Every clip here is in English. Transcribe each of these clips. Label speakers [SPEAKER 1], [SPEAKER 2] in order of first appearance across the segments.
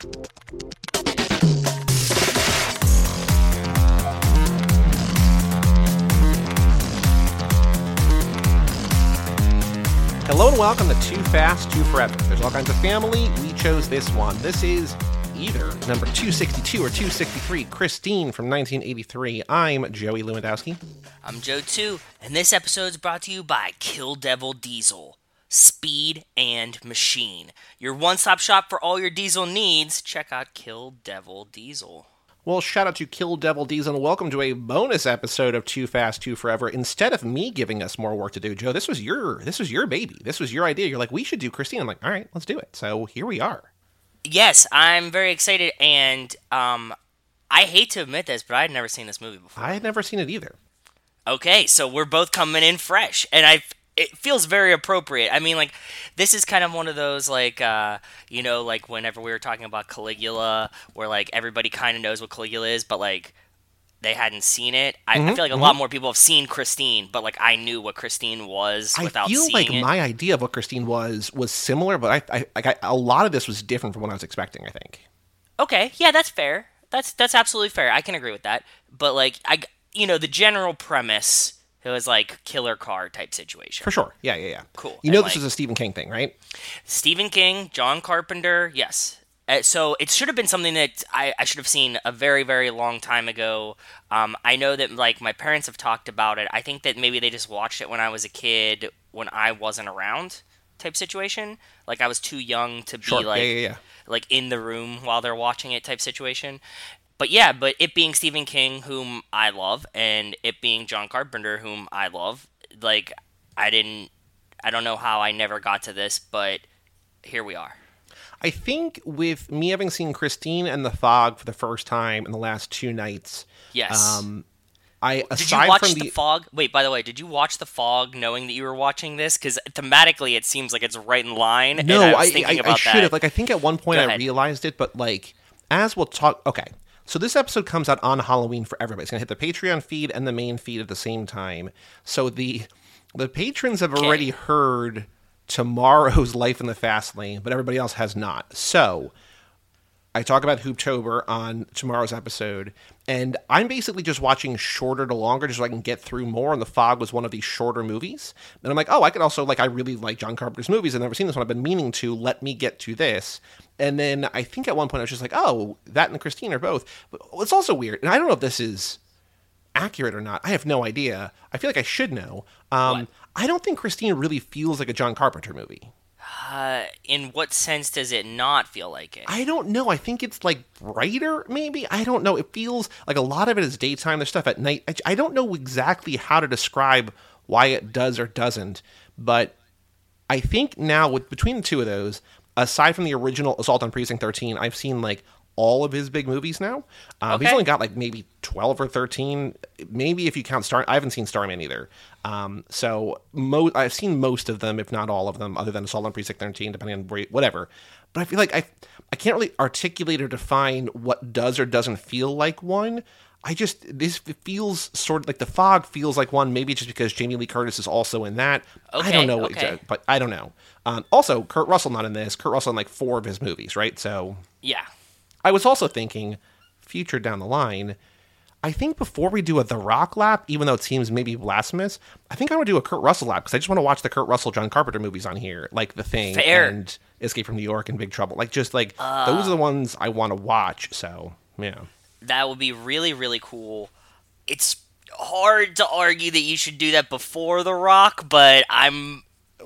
[SPEAKER 1] Hello and welcome to Too Fast, Too Forever. There's all kinds of family. We chose this one. This is either number 262 or 263, Christine from 1983. I'm Joey Lewandowski.
[SPEAKER 2] I'm Joe 2, and this episode is brought to you by Kill Devil Diesel. Speed and Machine. Your one stop shop for all your diesel needs. Check out Kill Devil Diesel.
[SPEAKER 1] Well, shout out to Kill Devil Diesel and welcome to a bonus episode of Too Fast, Too Forever. Instead of me giving us more work to do, Joe, this was your this was your baby. This was your idea. You're like, we should do Christine. I'm like, all right, let's do it. So here we are.
[SPEAKER 2] Yes, I'm very excited, and um, I hate to admit this, but I had never seen this movie before.
[SPEAKER 1] I had never seen it either.
[SPEAKER 2] Okay, so we're both coming in fresh, and I it feels very appropriate. I mean, like this is kind of one of those like uh, you know, like whenever we were talking about Caligula, where like everybody kind of knows what Caligula is, but like they hadn't seen it. I,
[SPEAKER 1] Mm-hmm,
[SPEAKER 2] I feel like a lot more people have seen Christine, but like I knew what Christine was without
[SPEAKER 1] I feel
[SPEAKER 2] seeing
[SPEAKER 1] like
[SPEAKER 2] it.
[SPEAKER 1] my idea of what Christine was was similar, but I, I like I, a lot of this was different from what I was expecting. I think.
[SPEAKER 2] Okay, yeah, that's fair. That's that's absolutely fair. I can agree with that. But like I, you know, the general premise it was like killer car type situation.
[SPEAKER 1] For sure. Yeah, yeah, yeah.
[SPEAKER 2] Cool.
[SPEAKER 1] You know
[SPEAKER 2] And,
[SPEAKER 1] this
[SPEAKER 2] like-
[SPEAKER 1] is a Stephen King thing, right?
[SPEAKER 2] Stephen King, John Carpenter, yes. Uh, so it should have been something that I, I should have seen a very very long time ago. Um, I know that like my parents have talked about it. I think that maybe they just watched it when I was a kid when I wasn't around type situation. Like I was too young to be
[SPEAKER 1] Sure.
[SPEAKER 2] like
[SPEAKER 1] yeah, yeah, yeah.
[SPEAKER 2] like in the room while they're watching it type situation. But yeah, but it being Stephen King, whom I love, and it being John Carpenter, whom I love, like I didn't, I don't know how I never got to this, but here we are.
[SPEAKER 1] I think with me having seen Christine and the Fog for the first time in the last two nights,
[SPEAKER 2] Yes.
[SPEAKER 1] um, I
[SPEAKER 2] did you watch the,
[SPEAKER 1] the,
[SPEAKER 2] fog? Wait, by the way, did you watch the fog knowing that you were watching this? Because thematically, it seems like it's right in line.
[SPEAKER 1] no,
[SPEAKER 2] and I
[SPEAKER 1] I,
[SPEAKER 2] thinking
[SPEAKER 1] I, I should
[SPEAKER 2] that.
[SPEAKER 1] have. Like, I think at one point I realized it, but like, as we'll talk. Okay, so this episode comes out on Halloween for everybody. It's gonna hit the Patreon feed and the main feed at the same time. So the the patrons have already heard tomorrow's Life in the Fast Lane, but everybody else has not. So. I talk about Hooptober on tomorrow's episode, and I'm basically just watching shorter to longer just so I can get through more. And The Fog was one of these shorter movies. And I'm like, oh, I could also, like, I really like John Carpenter's movies. and I've never seen this one. I've been meaning to. Let me get to this. And then I think at one point I was just like, oh, that and Christine are both. But it's also weird. And I don't know if this is accurate or not. I have no idea. I feel like I should know. Um, I don't think Christine really feels like a John Carpenter movie.
[SPEAKER 2] uh, in what sense does it not feel like it?
[SPEAKER 1] I don't know. I think it's like brighter, maybe. I don't know. It feels like a lot of it is daytime. There's stuff at night. I, I don't know exactly how to describe why it does or doesn't, but I think now with between the two of those, aside from the original Assault on Precinct 13, I've seen like all of his big movies now. Um, He's only got like maybe 12 or 13, maybe if you count Star. I haven't seen Starman either. Um, so mo- I've seen most of them, if not all of them, other than Assault on Precinct 13, depending on where, whatever. But I feel like I I can't really articulate or define what does or doesn't feel like one. I just this feels sort of like the fog feels like one. Maybe just because Jamie Lee Curtis is also in that. I don't know,
[SPEAKER 2] okay.
[SPEAKER 1] exact- but I don't know. Um, also, Kurt Russell not in this. Kurt Russell in like four of his movies, right? So
[SPEAKER 2] yeah.
[SPEAKER 1] I was also thinking, future down the line. I think before we do a The Rock lap, even though it seems maybe blasphemous, I think I want to do a Kurt Russell lap because I just want to watch the Kurt Russell John Carpenter movies on here, like The Thing
[SPEAKER 2] Fair.
[SPEAKER 1] and Escape from New York and Big Trouble. Like just like those are the ones I want to watch. So yeah,
[SPEAKER 2] That would be really, really cool. It's hard to argue that you should do that before The Rock, but I'm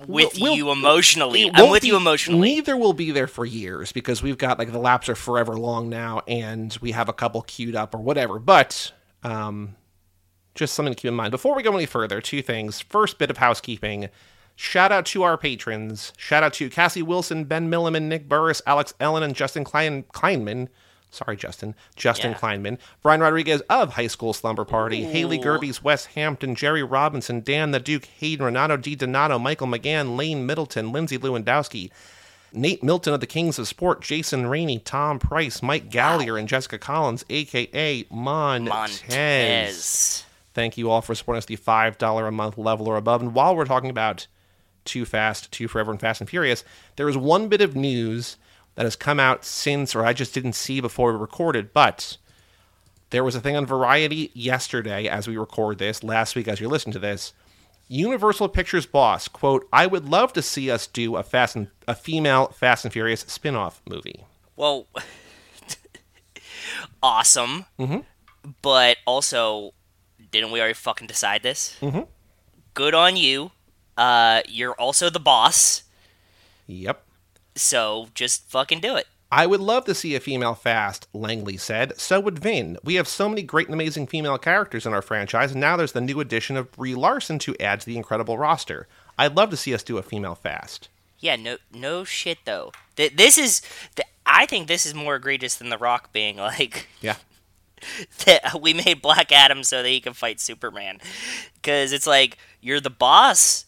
[SPEAKER 2] with
[SPEAKER 1] We'll-
[SPEAKER 2] you emotionally. I'm with
[SPEAKER 1] be-
[SPEAKER 2] you emotionally.
[SPEAKER 1] Neither will be there for years because we've got like the laps are forever long now, and we have a couple queued up or whatever. But um, just something to keep in mind. Before we go any further, two things. First bit of housekeeping. Shout out to our patrons. Shout out to Cassie Wilson, Ben Milliman, Nick Burris, Alex Ellen, and Justin Klein- Kleinman. Sorry, Justin. Justin
[SPEAKER 2] Yeah.
[SPEAKER 1] Kleinman. Brian Rodriguez of High School Slumber Party. Haley Gerbies, Wes Hampton, Jerry Robinson, Dan the Duke, Hayden, Renato D. Donato, Michael McGann, Lane Middleton, Lindsay Lewandowski, Nate Milton of the Kings of Sport, Jason Rainey, Tom Price, Mike Gallier, and Jessica Collins, aka Montez.
[SPEAKER 2] Montez.
[SPEAKER 1] Thank you all for supporting us the $5 a month level or above. And while we're talking about Too Fast, Too Forever, and Fast and Furious, there is one bit of news that has come out since, or I just didn't see before we recorded, but there was a thing on Variety yesterday as we record this, last week as you listen to this. Universal Pictures boss, quote, I would love to see us do a Fast and a female Fast and Furious spin-off movie.
[SPEAKER 2] Well, awesome.
[SPEAKER 1] Mm-hmm.
[SPEAKER 2] But also, didn't we already fucking decide this?
[SPEAKER 1] Mm-hmm.
[SPEAKER 2] Good on you. Uh, you're also the boss,
[SPEAKER 1] Yep.
[SPEAKER 2] So just fucking do it.
[SPEAKER 1] I would love to see a female Fast, Langley said. So would Vin. We have so many great and amazing female characters in our franchise, and now there's the new addition of Brie Larson to add to the incredible roster. I'd love to see us do a female Fast.
[SPEAKER 2] Yeah, no, no shit though. Th- this is, th- I think this is more egregious than The Rock being like
[SPEAKER 1] Yeah.
[SPEAKER 2] that we made Black Adam so that he can fight Superman, because it's like you're the boss.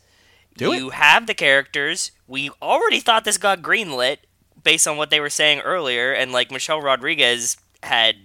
[SPEAKER 1] Do it.
[SPEAKER 2] you have the characters. We already thought this got greenlit based on what they were saying earlier, and like Michelle Rodriguez had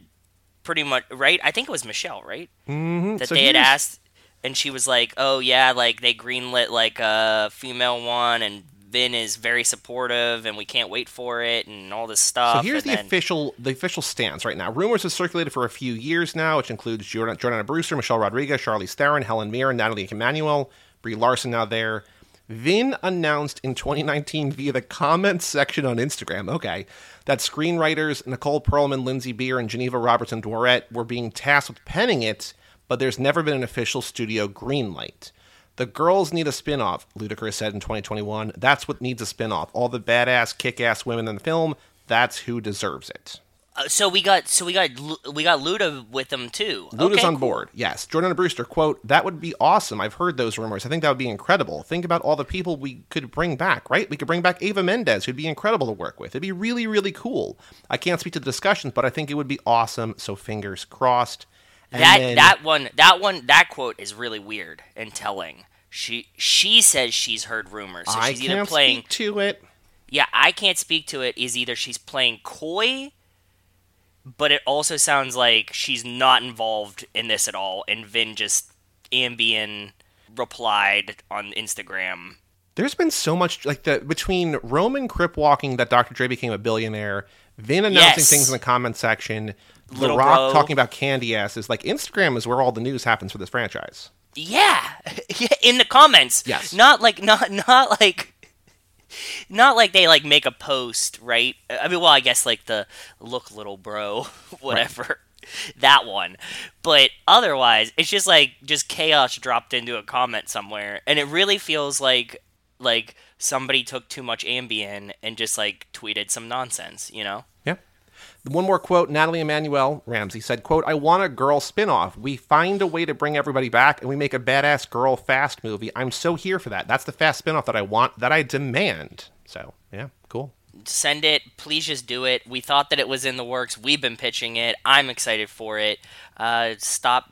[SPEAKER 2] pretty much right. I think it was Michelle, right?
[SPEAKER 1] Mm-hmm.
[SPEAKER 2] that
[SPEAKER 1] so
[SPEAKER 2] they had
[SPEAKER 1] here's-
[SPEAKER 2] asked, and she was like, "Oh yeah, like they greenlit like a female one, and Vin is very supportive, and we can't wait for it, and all this stuff."
[SPEAKER 1] So here's
[SPEAKER 2] and
[SPEAKER 1] the
[SPEAKER 2] then-
[SPEAKER 1] official the official stance right now. Rumors have circulated for a few years now, which includes Jordan, Jordana Brewster, Michelle Rodriguez, Charlize Theron, Helen Mirren, Natalie Emmanuel, Brie Larson now there. Vin announced in 2019 via the comments section on Instagram, okay, that screenwriters Nicole Perlman, Lindsay Beer, and Geneva Robertson Dworet were being tasked with penning it, but there's never been an official studio greenlight. The girls need a spin-off, Ludacris said in 2021. That's what needs a spin-off. All the badass, kick-ass women in the film, that's who deserves it.
[SPEAKER 2] Uh, so we got so we got we got Luda with them too.
[SPEAKER 1] Luda's
[SPEAKER 2] okay,
[SPEAKER 1] on
[SPEAKER 2] cool.
[SPEAKER 1] board. Yes. Jordana Brewster, quote, that would be awesome. I've heard those rumors. I think that would be incredible. Think about all the people we could bring back, right? We could bring back Eva Mendes, who'd be incredible to work with. It'd be really, really cool. I can't speak to the discussions, but I think it would be awesome. So fingers crossed. And
[SPEAKER 2] That
[SPEAKER 1] then-
[SPEAKER 2] that one that one that quote is really weird and telling. She she says she's heard rumors. So
[SPEAKER 1] I
[SPEAKER 2] she's either
[SPEAKER 1] can't
[SPEAKER 2] playing
[SPEAKER 1] speak to it.
[SPEAKER 2] Yeah, I can't speak to it. Is either she's playing coy, but it also sounds like she's not involved in this at all. And Vin just Ambien replied on Instagram.
[SPEAKER 1] There's been so much like the between Roman crip walking that Dr. Dre became a billionaire, Vin announcing
[SPEAKER 2] Yes.
[SPEAKER 1] things in the comment section, The Rock
[SPEAKER 2] bro.
[SPEAKER 1] talking about candy asses. Like Instagram is where all the news happens for this franchise.
[SPEAKER 2] Yeah, yeah, in the comments.
[SPEAKER 1] Yes.
[SPEAKER 2] not like not not like. Not like they like make a post, right? I mean, well, I guess like the look, little bro, whatever, that one. But otherwise, it's just like just chaos dropped into a comment somewhere, and it really feels like like somebody took too much Ambien and just like tweeted some nonsense, you know?
[SPEAKER 1] Yeah. One more quote, Natalie Emmanuel Ramsey said, quote, I want a girl spin-off. We find a way to bring everybody back and we make a badass girl fast movie. I'm so here for that. That's the fast spin-off that I want, that I demand. So yeah, cool.
[SPEAKER 2] Send it, please just do it. We thought that it was in the works. We've been pitching it. I'm excited for it. Uh, stop,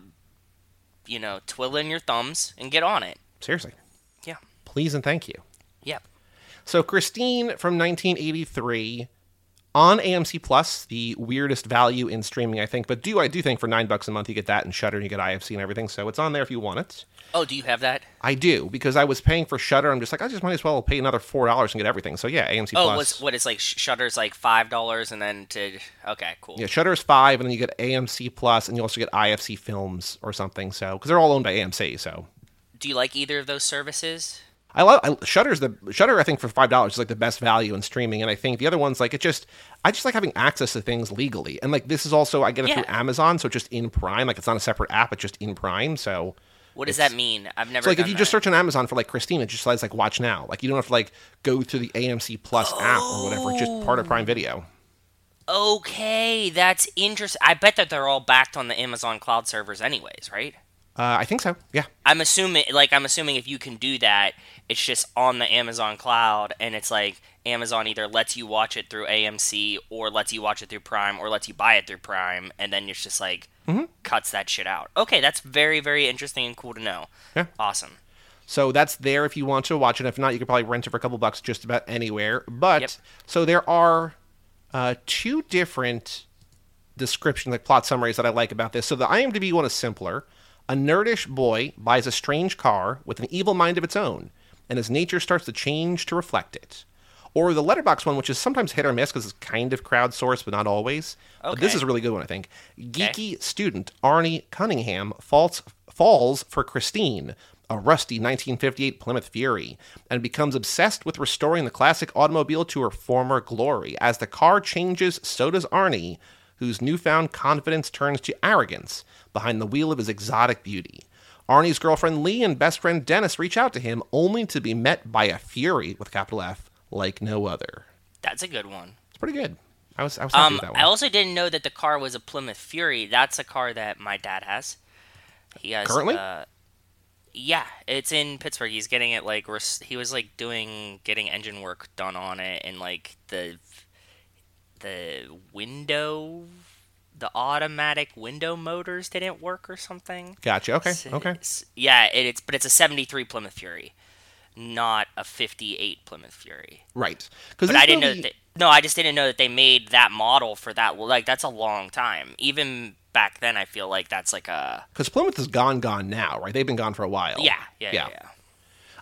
[SPEAKER 2] you know, twiddling your thumbs and get on it.
[SPEAKER 1] Seriously.
[SPEAKER 2] Yeah.
[SPEAKER 1] Please and thank you.
[SPEAKER 2] Yep.
[SPEAKER 1] So Christine from 1983 on AMC Plus, the weirdest value in streaming, I think. But do I do think for nine bucks a month you get that and Shudder and you get IFC and everything. So it's on there if you want it.
[SPEAKER 2] Oh, do you have that?
[SPEAKER 1] I do because I was paying for Shudder. I'm just like I just might as well pay another four dollars and get everything. So yeah, AMC
[SPEAKER 2] Oh,
[SPEAKER 1] Plus.
[SPEAKER 2] what's what is like Sh- Shudder's like five dollars and then to okay, cool.
[SPEAKER 1] Yeah, Shudder is five, and then you get AMC Plus, and you also get IFC Films or something. So because they're all owned by AMC, so
[SPEAKER 2] Do you like either of those services?
[SPEAKER 1] I love I, Shudder's the Shudder. I think for five dollars is like the best value in streaming, and I think the other ones like it just I just like having access to things legally, and like this is also I get it
[SPEAKER 2] Yeah.
[SPEAKER 1] through Amazon, so just in Prime. Like it's not a separate app; it's just in Prime. So
[SPEAKER 2] What does that mean? I've never.
[SPEAKER 1] so like if you just search on Amazon for like Christine, it just says like Watch Now. Like you don't have to like go through the AMC Plus app or whatever. It's just part of Prime Video.
[SPEAKER 2] Okay, that's interesting. I bet that they're all backed on the Amazon cloud servers, anyways, right?
[SPEAKER 1] Uh, I think so. Yeah.
[SPEAKER 2] I'm assuming, like, I'm assuming if you can do that, it's just on the Amazon cloud, and it's like Amazon either lets you watch it through AMC, or lets you watch it through Prime, or lets you buy it through Prime, and then it's just like
[SPEAKER 1] Mm-hmm.
[SPEAKER 2] cuts that shit out. Okay, that's very, very interesting and cool to know.
[SPEAKER 1] Yeah.
[SPEAKER 2] Awesome.
[SPEAKER 1] So that's there if you want to watch it. If not, you could probably rent it for a couple bucks just about anywhere. But
[SPEAKER 2] Yep.
[SPEAKER 1] so there are uh, two different descriptions, like plot summaries that I like about this. So the IMDb one is simpler. A nerdish boy buys a strange car with an evil mind of its own, and his nature starts to change to reflect it. or the Letterboxd one, which is sometimes hit or miss because it's kind of crowdsourced, but not always. But this is a really good one, I think. Geeky student Arnie Cunningham falls falls for Christine, a rusty 1958 Plymouth Fury, and becomes obsessed with restoring the classic automobile to her former glory. As the car changes, so does Arnie, whose newfound confidence turns to arrogance behind the wheel of his exotic beauty. Arnie's girlfriend Lee and best friend Dennis reach out to him, only to be met by a Fury with capital F like no other.
[SPEAKER 2] That's a good one.
[SPEAKER 1] It's pretty good. I was I was happy
[SPEAKER 2] Um,
[SPEAKER 1] with that one.
[SPEAKER 2] I also didn't know that the car was a Plymouth Fury. That's a car that my dad has. He has
[SPEAKER 1] Currently?
[SPEAKER 2] Uh, yeah, it's in Pittsburgh. He's getting it like res- he was like doing getting engine work done on it, and like the the window, the automatic window motors didn't work or something.
[SPEAKER 1] Gotcha. Okay.
[SPEAKER 2] S-
[SPEAKER 1] Okay.
[SPEAKER 2] Yeah, it, it's but it's a '73 Plymouth Fury, not a '58 Plymouth Fury.
[SPEAKER 1] Right. Because
[SPEAKER 2] But I didn't know that. They, no, I just didn't know that they made that model for that. Well, like that's a long time. Even back then, I feel like that's like a
[SPEAKER 1] because Plymouth is gone, gone now, right? They've been gone for a while.
[SPEAKER 2] yeah, yeah, yeah.
[SPEAKER 1] Yeah.
[SPEAKER 2] yeah.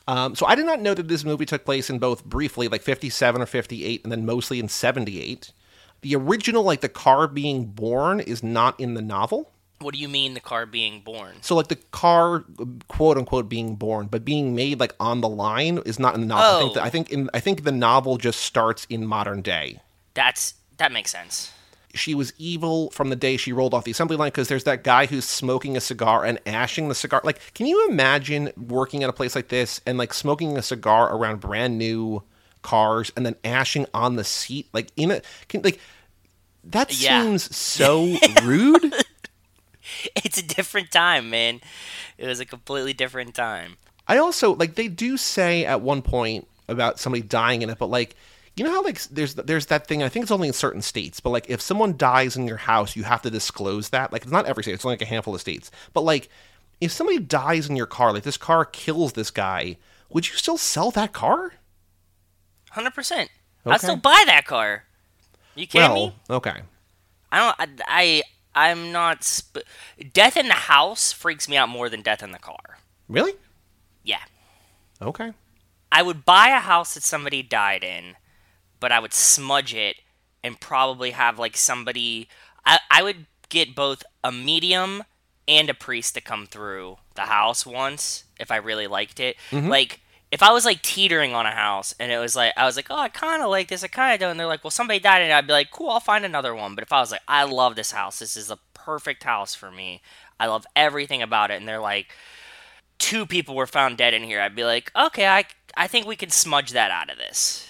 [SPEAKER 1] Um, so I did not know that this movie took place in both briefly, like 57 or 58, and then mostly in 78. The original, like the car being born, is not in the novel.
[SPEAKER 2] What do you mean the car being born?
[SPEAKER 1] So like the car, quote unquote, being born, but being made like on the line is not in the novel. I think
[SPEAKER 2] Oh.
[SPEAKER 1] I think in I think the novel just starts in modern day.
[SPEAKER 2] That's that makes sense.
[SPEAKER 1] she was evil from the day she rolled off the assembly line because there's that guy who's smoking a cigar and ashing the cigar. Like, can you imagine working at a place like this and like smoking a cigar around brand new cars and then ashing on the seat? Like, in a, can, like, that
[SPEAKER 2] Yeah.
[SPEAKER 1] seems so rude.
[SPEAKER 2] It's a different time, man. It was a completely different time.
[SPEAKER 1] I also like they do say at one point about somebody dying in it, but like you know how like there's there's that thing. I think it's only in certain states, but like if someone dies in your house, you have to disclose that. Like it's not every state; it's only like a handful of states. But like if somebody dies in your car, like this car kills this guy, would you still sell that car?
[SPEAKER 2] Hundred percent. I'd still buy that car. You kidding
[SPEAKER 1] well,
[SPEAKER 2] me?
[SPEAKER 1] okay,
[SPEAKER 2] I don't. I, I I'm not. Sp- death in the house freaks me out more than death in the car.
[SPEAKER 1] really?
[SPEAKER 2] Yeah.
[SPEAKER 1] Okay,
[SPEAKER 2] I would buy a house that somebody died in, but I would smudge it and probably have like somebody. I, I would get both a medium and a priest to come through the house once if I really liked it. Mm-hmm. Like if I was like teetering on a house and it was like I was like, oh, I kind of like this, I kind of don't. And they're like, well, somebody died in it. I'd be like, cool, I'll find another one. But if I was like, I love this house, this is the perfect house for me. I love everything about it, and they're like, two people were found dead in here, I'd be like, okay, I, I think we can smudge that out of this.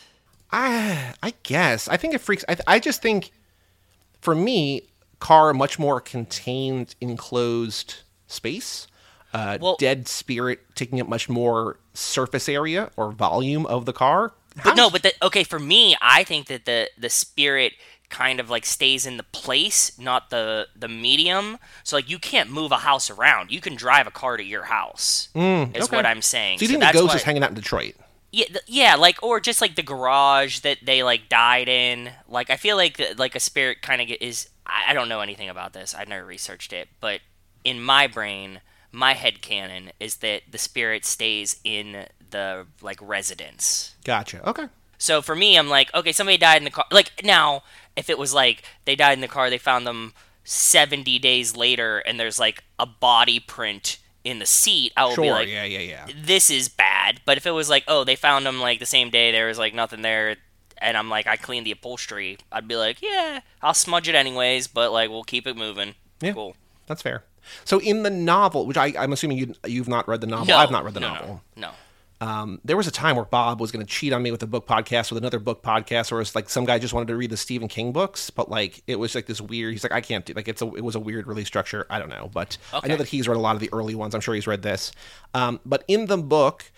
[SPEAKER 1] I I guess I think it freaks. I I just think for me, car much more contained, enclosed space. Uh,
[SPEAKER 2] Well-
[SPEAKER 1] dead spirit taking up much more surface area or volume of the car.
[SPEAKER 2] But no, but the, okay, for me, I think that the the spirit kind of like stays in the place, not the the medium. So like you can't move a house around. You can drive a car to your house. is
[SPEAKER 1] Mm, okay.
[SPEAKER 2] what I'm saying.
[SPEAKER 1] So you think the ghost
[SPEAKER 2] why-
[SPEAKER 1] is hanging out in Detroit?
[SPEAKER 2] Yeah, th- yeah, like or just like the garage that they like died in. Like I feel like like a spirit kind of is. I I don't know anything about this. I've never researched it, but in my brain, my head canon is that the spirit stays in the like residence.
[SPEAKER 1] Gotcha. Okay.
[SPEAKER 2] So for me, I'm like, okay, somebody died in the car. Like now, if it was like they died in the car, they found them 70 days later, and there's like a body print in the seat, I would
[SPEAKER 1] Sure.
[SPEAKER 2] be like,
[SPEAKER 1] yeah. Yeah. Yeah.
[SPEAKER 2] this is bad. But if it was like, oh, they found them like the same day, there was like nothing there, and I'm like, I cleaned the upholstery, I'd be like, yeah, I'll smudge it anyways, but like we'll keep it moving.
[SPEAKER 1] Yeah.
[SPEAKER 2] Cool.
[SPEAKER 1] That's fair. So in the novel, which I, I'm assuming you you've not read the novel.
[SPEAKER 2] No,
[SPEAKER 1] I've not read the
[SPEAKER 2] no,
[SPEAKER 1] novel.
[SPEAKER 2] No. no.
[SPEAKER 1] Um, there was a time where Bob was going to cheat on me with a book podcast with another book podcast, or it's like some guy just wanted to read the Stephen King books, but like it was like this weird. He's like, I can't do like it's a it was a weird release structure. I don't know, but I know that he's read a lot of the early ones. I'm sure he's read this. Um, but in the book,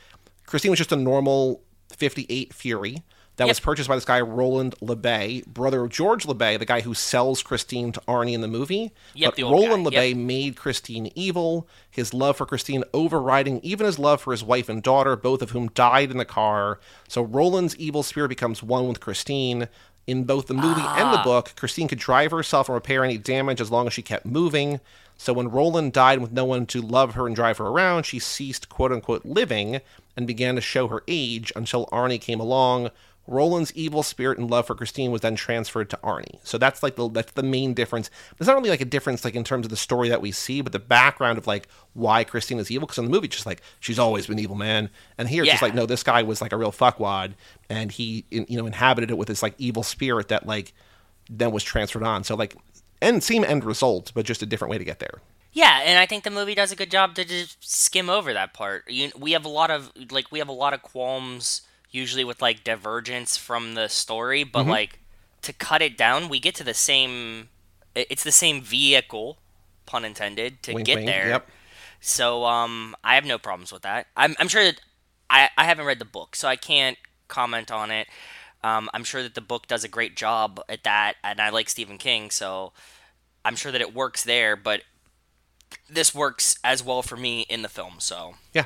[SPEAKER 1] Christine was just a normal 58 Fury that was purchased by this guy Roland LeBay, brother of George LeBay, the guy who sells Christine to Arnie in the movie.
[SPEAKER 2] Yep,
[SPEAKER 1] but
[SPEAKER 2] the
[SPEAKER 1] Roland
[SPEAKER 2] guy.
[SPEAKER 1] LeBay made Christine evil, his love for Christine overriding even his love for his wife and daughter, both of whom died in the car. So Roland's evil spirit becomes one with Christine. In both the movie and
[SPEAKER 2] Ah.
[SPEAKER 1] the book, Christine could drive herself and repair any damage as long as she kept moving. So when Roland died with no one to love her and drive her around, she ceased quote unquote living and began to show her age until Arnie came along, Roland's evil spirit and love for Christine was then transferred to Arnie. So that's like the that's the main difference. There's not really like a difference like in terms of the story that we see, but the background of like why Christine is evil. Because in the movie, just like she's always been evil, man. And here, it's just like no, this guy was like a real fuckwad, and he in- you know inhabited it with this like evil spirit that like then was transferred on. So like end same end result, but just a different way to get there.
[SPEAKER 2] Yeah, and I think the movie does a good job to just skim over that part. You, we have a lot of like we have a lot of qualms usually with like divergence from the story, but
[SPEAKER 1] Mm-hmm.
[SPEAKER 2] like to cut it down, we get to the same. It's the same vehicle, pun intended, to
[SPEAKER 1] Wink,
[SPEAKER 2] get
[SPEAKER 1] wink.
[SPEAKER 2] there.
[SPEAKER 1] Yep.
[SPEAKER 2] So um, I have no problems with that. I'm, I'm sure that I, I haven't read the book, so I can't comment on it. Um, I'm sure that the book does a great job at that, and I like Stephen King, so I'm sure that it works there. But this works as well for me in the film. So
[SPEAKER 1] Yeah.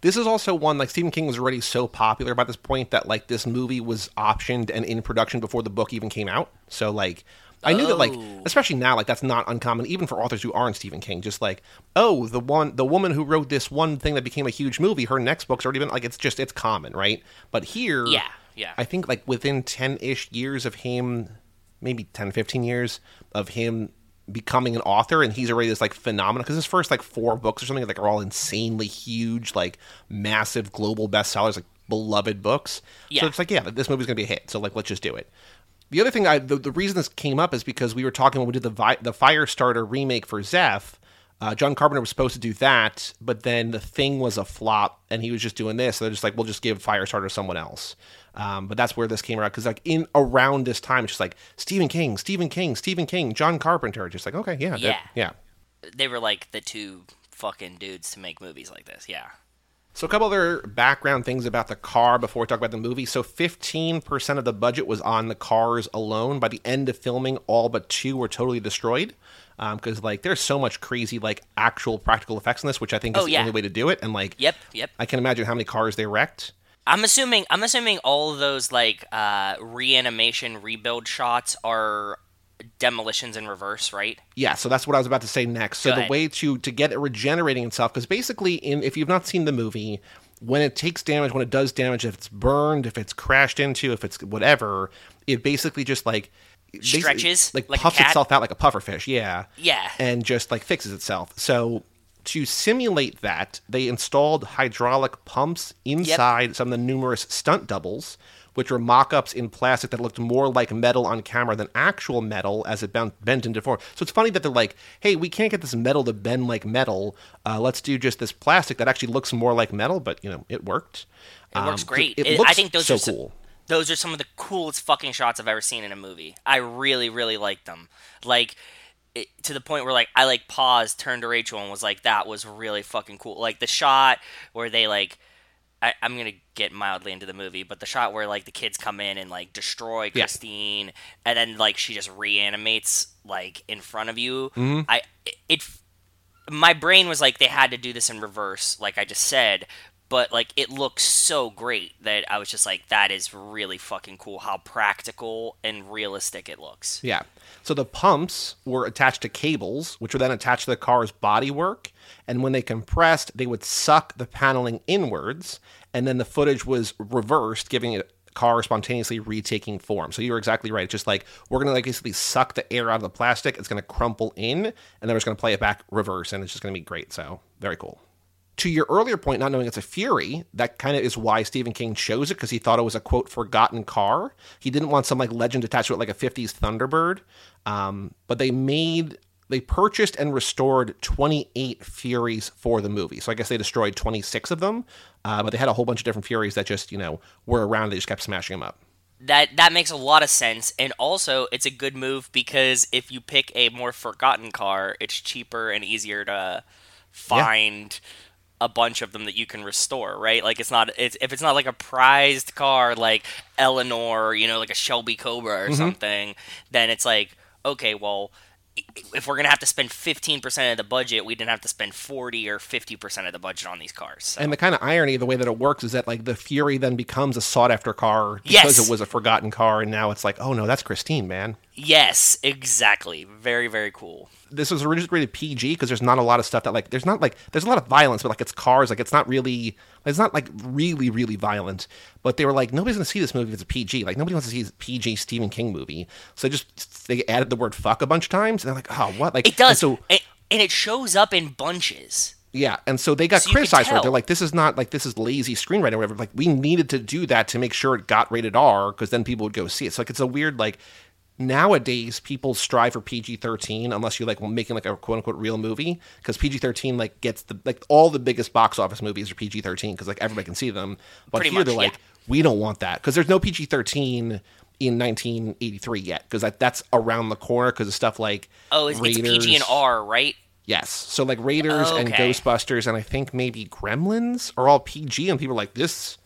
[SPEAKER 1] This is also one like Stephen King was already so popular by this point that like this movie was optioned and in production before the book even came out. So like I knew that like
[SPEAKER 2] Oh.
[SPEAKER 1] especially now like that's not uncommon even for authors who aren't Stephen King just like oh the one the woman who wrote this one thing that became a huge movie her next book's already been like it's just it's common, right? But here
[SPEAKER 2] Yeah, yeah.
[SPEAKER 1] I think like within 10ish years of him maybe 10 15 years of him becoming an author and he's already this like phenomenon because his first like four books or something like are all insanely huge like massive global bestsellers like beloved books
[SPEAKER 2] Yeah.
[SPEAKER 1] so it's like yeah this movie's gonna be a hit so like let's just do it the other thing i the, the reason this came up is because we were talking when we did the Vi- the firestarter remake for zeph uh, John Carpenter was supposed to do that, but then the thing was a flop, and he was just doing this. So they're just like, we'll just give Firestarter to someone else. Um, but that's where this came around because like in around this time, it's just like Stephen King, Stephen King, Stephen King, John Carpenter. Just like okay, yeah,
[SPEAKER 2] Yeah.
[SPEAKER 1] yeah.
[SPEAKER 2] they were like the two fucking dudes to make movies like this. Yeah.
[SPEAKER 1] So a couple other background things about the car before we talk about the movie. So 15% of the budget was on the cars alone. By the end of filming, all but two were totally destroyed. Because like there's so much crazy like actual practical effects in this, which I think is
[SPEAKER 2] Oh,
[SPEAKER 1] the only way to do it. And like
[SPEAKER 2] Yep. Yep.
[SPEAKER 1] I can imagine how many cars they wrecked.
[SPEAKER 2] I'm assuming I'm assuming all of those like uh, reanimation rebuild shots are demolitions in reverse, right?
[SPEAKER 1] Yeah, so that's what I was about to say next. So the way to to get it regenerating itself, because basically, in if you've not seen the movie, when it takes damage, when it does damage, if it's burned, if it's crashed into, if it's whatever, it basically just like
[SPEAKER 2] Stretches
[SPEAKER 1] like,
[SPEAKER 2] like a
[SPEAKER 1] puffs itself out like a pufferfish. Yeah,
[SPEAKER 2] Yeah.
[SPEAKER 1] and just like fixes itself. So to simulate that, they installed hydraulic pumps inside some of the numerous stunt doubles, which were mock-ups in plastic that looked more like metal on camera than actual metal as it bent, bent into form. So it's funny that they're like, "Hey, we can't get this metal to bend like metal. Uh, let's do just this plastic that actually looks more like metal." But you know, it worked.
[SPEAKER 2] It works
[SPEAKER 1] Um, so
[SPEAKER 2] great.
[SPEAKER 1] It,
[SPEAKER 2] It-
[SPEAKER 1] looks
[SPEAKER 2] I think those
[SPEAKER 1] so
[SPEAKER 2] are some,
[SPEAKER 1] cool.
[SPEAKER 2] Those are some of the coolest fucking shots I've ever seen in a movie. I really, really like them. Like it, to the point where like I like paused, turned to Rachel, and was like, "That was really fucking cool." Like the shot where they like. I, I'm gonna get mildly into the movie, but the shot where like the kids come in and like destroy
[SPEAKER 1] Yeah.
[SPEAKER 2] Christine, and then like she just reanimates like in front of you.
[SPEAKER 1] Mm-hmm.
[SPEAKER 2] I it my brain was like they had to do this in reverse, like I just said. But like it looks so great that I was just like, that is really fucking cool. How practical and realistic it looks.
[SPEAKER 1] Yeah. So the pumps were attached to cables, which were then attached to the car's bodywork. And when they compressed, they would suck the paneling inwards. And then the footage was reversed, giving it car spontaneously retaking form. So you were exactly right. It's just like we're gonna like basically suck the air out of the plastic. It's gonna crumple in, and then we're just gonna play it back reverse, and it's just gonna be great. So very cool. To your earlier point, not knowing it's a Fury, that kind of is why Stephen King chose it because he thought it was a quote forgotten car. He didn't want some like legend attached to it, like a '50s Thunderbird. Um, but they made, they purchased and restored 28 Furies for the movie. So I guess they destroyed 26 of them, uh, but they had a whole bunch of different Furies that just you know were around. They just kept smashing them up.
[SPEAKER 2] That that makes a lot of sense, and also it's a good move because if you pick a more forgotten car, it's cheaper and easier to find a bunch of them that you can restore. Right? Like it's not it's if it's not like a prized car like Eleanor, you know, like a Shelby Cobra or mm-hmm. something, then it's like okay, well. If we're gonna have to spend fifteen percent of the budget, we didn't have to spend forty or fifty percent of the budget on these cars. So.
[SPEAKER 1] And the kind of irony of the way that it works is that like the Fury then becomes a sought after car because
[SPEAKER 2] Yes.
[SPEAKER 1] it was a forgotten car, and now it's like, oh no, that's Christine, man.
[SPEAKER 2] Yes, exactly. Very, very cool.
[SPEAKER 1] This was originally rated PG because there's not a lot of stuff that like there's not like there's a lot of violence, but like it's cars, like it's not really it's not like really really violent. But they were like nobody's gonna see this movie if it's a PG. Like nobody wants to see a PG Stephen King movie. So they just they added the word fuck a bunch of times, and they're like, oh what? Like
[SPEAKER 2] It does.
[SPEAKER 1] and so
[SPEAKER 2] and, and it shows up in bunches.
[SPEAKER 1] Yeah, and so they got
[SPEAKER 2] So
[SPEAKER 1] criticized for it. They're like, "This is not like this is lazy screenwriting or whatever." Like, we needed to do that to make sure it got rated R because then people would go see it. So like, it's a weird like. Nowadays, people strive for PG thirteen unless you're like making like a quote unquote real movie because PG thirteen like gets the like all the biggest box office movies are PG thirteen because like everybody can see them. But
[SPEAKER 2] Pretty
[SPEAKER 1] here
[SPEAKER 2] much,
[SPEAKER 1] they're
[SPEAKER 2] yeah.
[SPEAKER 1] like, we don't want that because there's no PG thirteen in 1983 yet because that, that's around the corner because of stuff like
[SPEAKER 2] Oh, it's, it's PG and R, right?
[SPEAKER 1] Yes. So like Raiders and
[SPEAKER 2] Okay.
[SPEAKER 1] Ghostbusters and I think maybe Gremlins are all PG and people are like this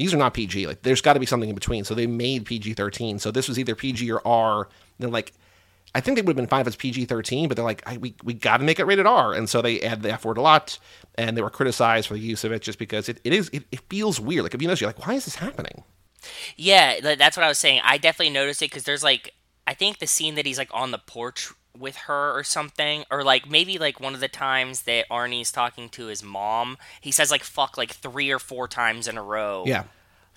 [SPEAKER 1] these are not PG. Like there's got to be something in between. So they made PG-13. So this was either PG or R. They're like I think they would have been fine if it's PG-13, but they're like we we got to make it rated R. And so they add the F word a lot and they were criticized for the use of it just because it, it is it, it feels weird. Like if you notice you're like why is this happening?
[SPEAKER 2] Yeah, that's what I was saying. I definitely noticed it because there's like, I think the scene that he's like on the porch with her or something, or like maybe like one of the times that Arnie's talking to his mom, he says like fuck like three or four times in a row.
[SPEAKER 1] Yeah.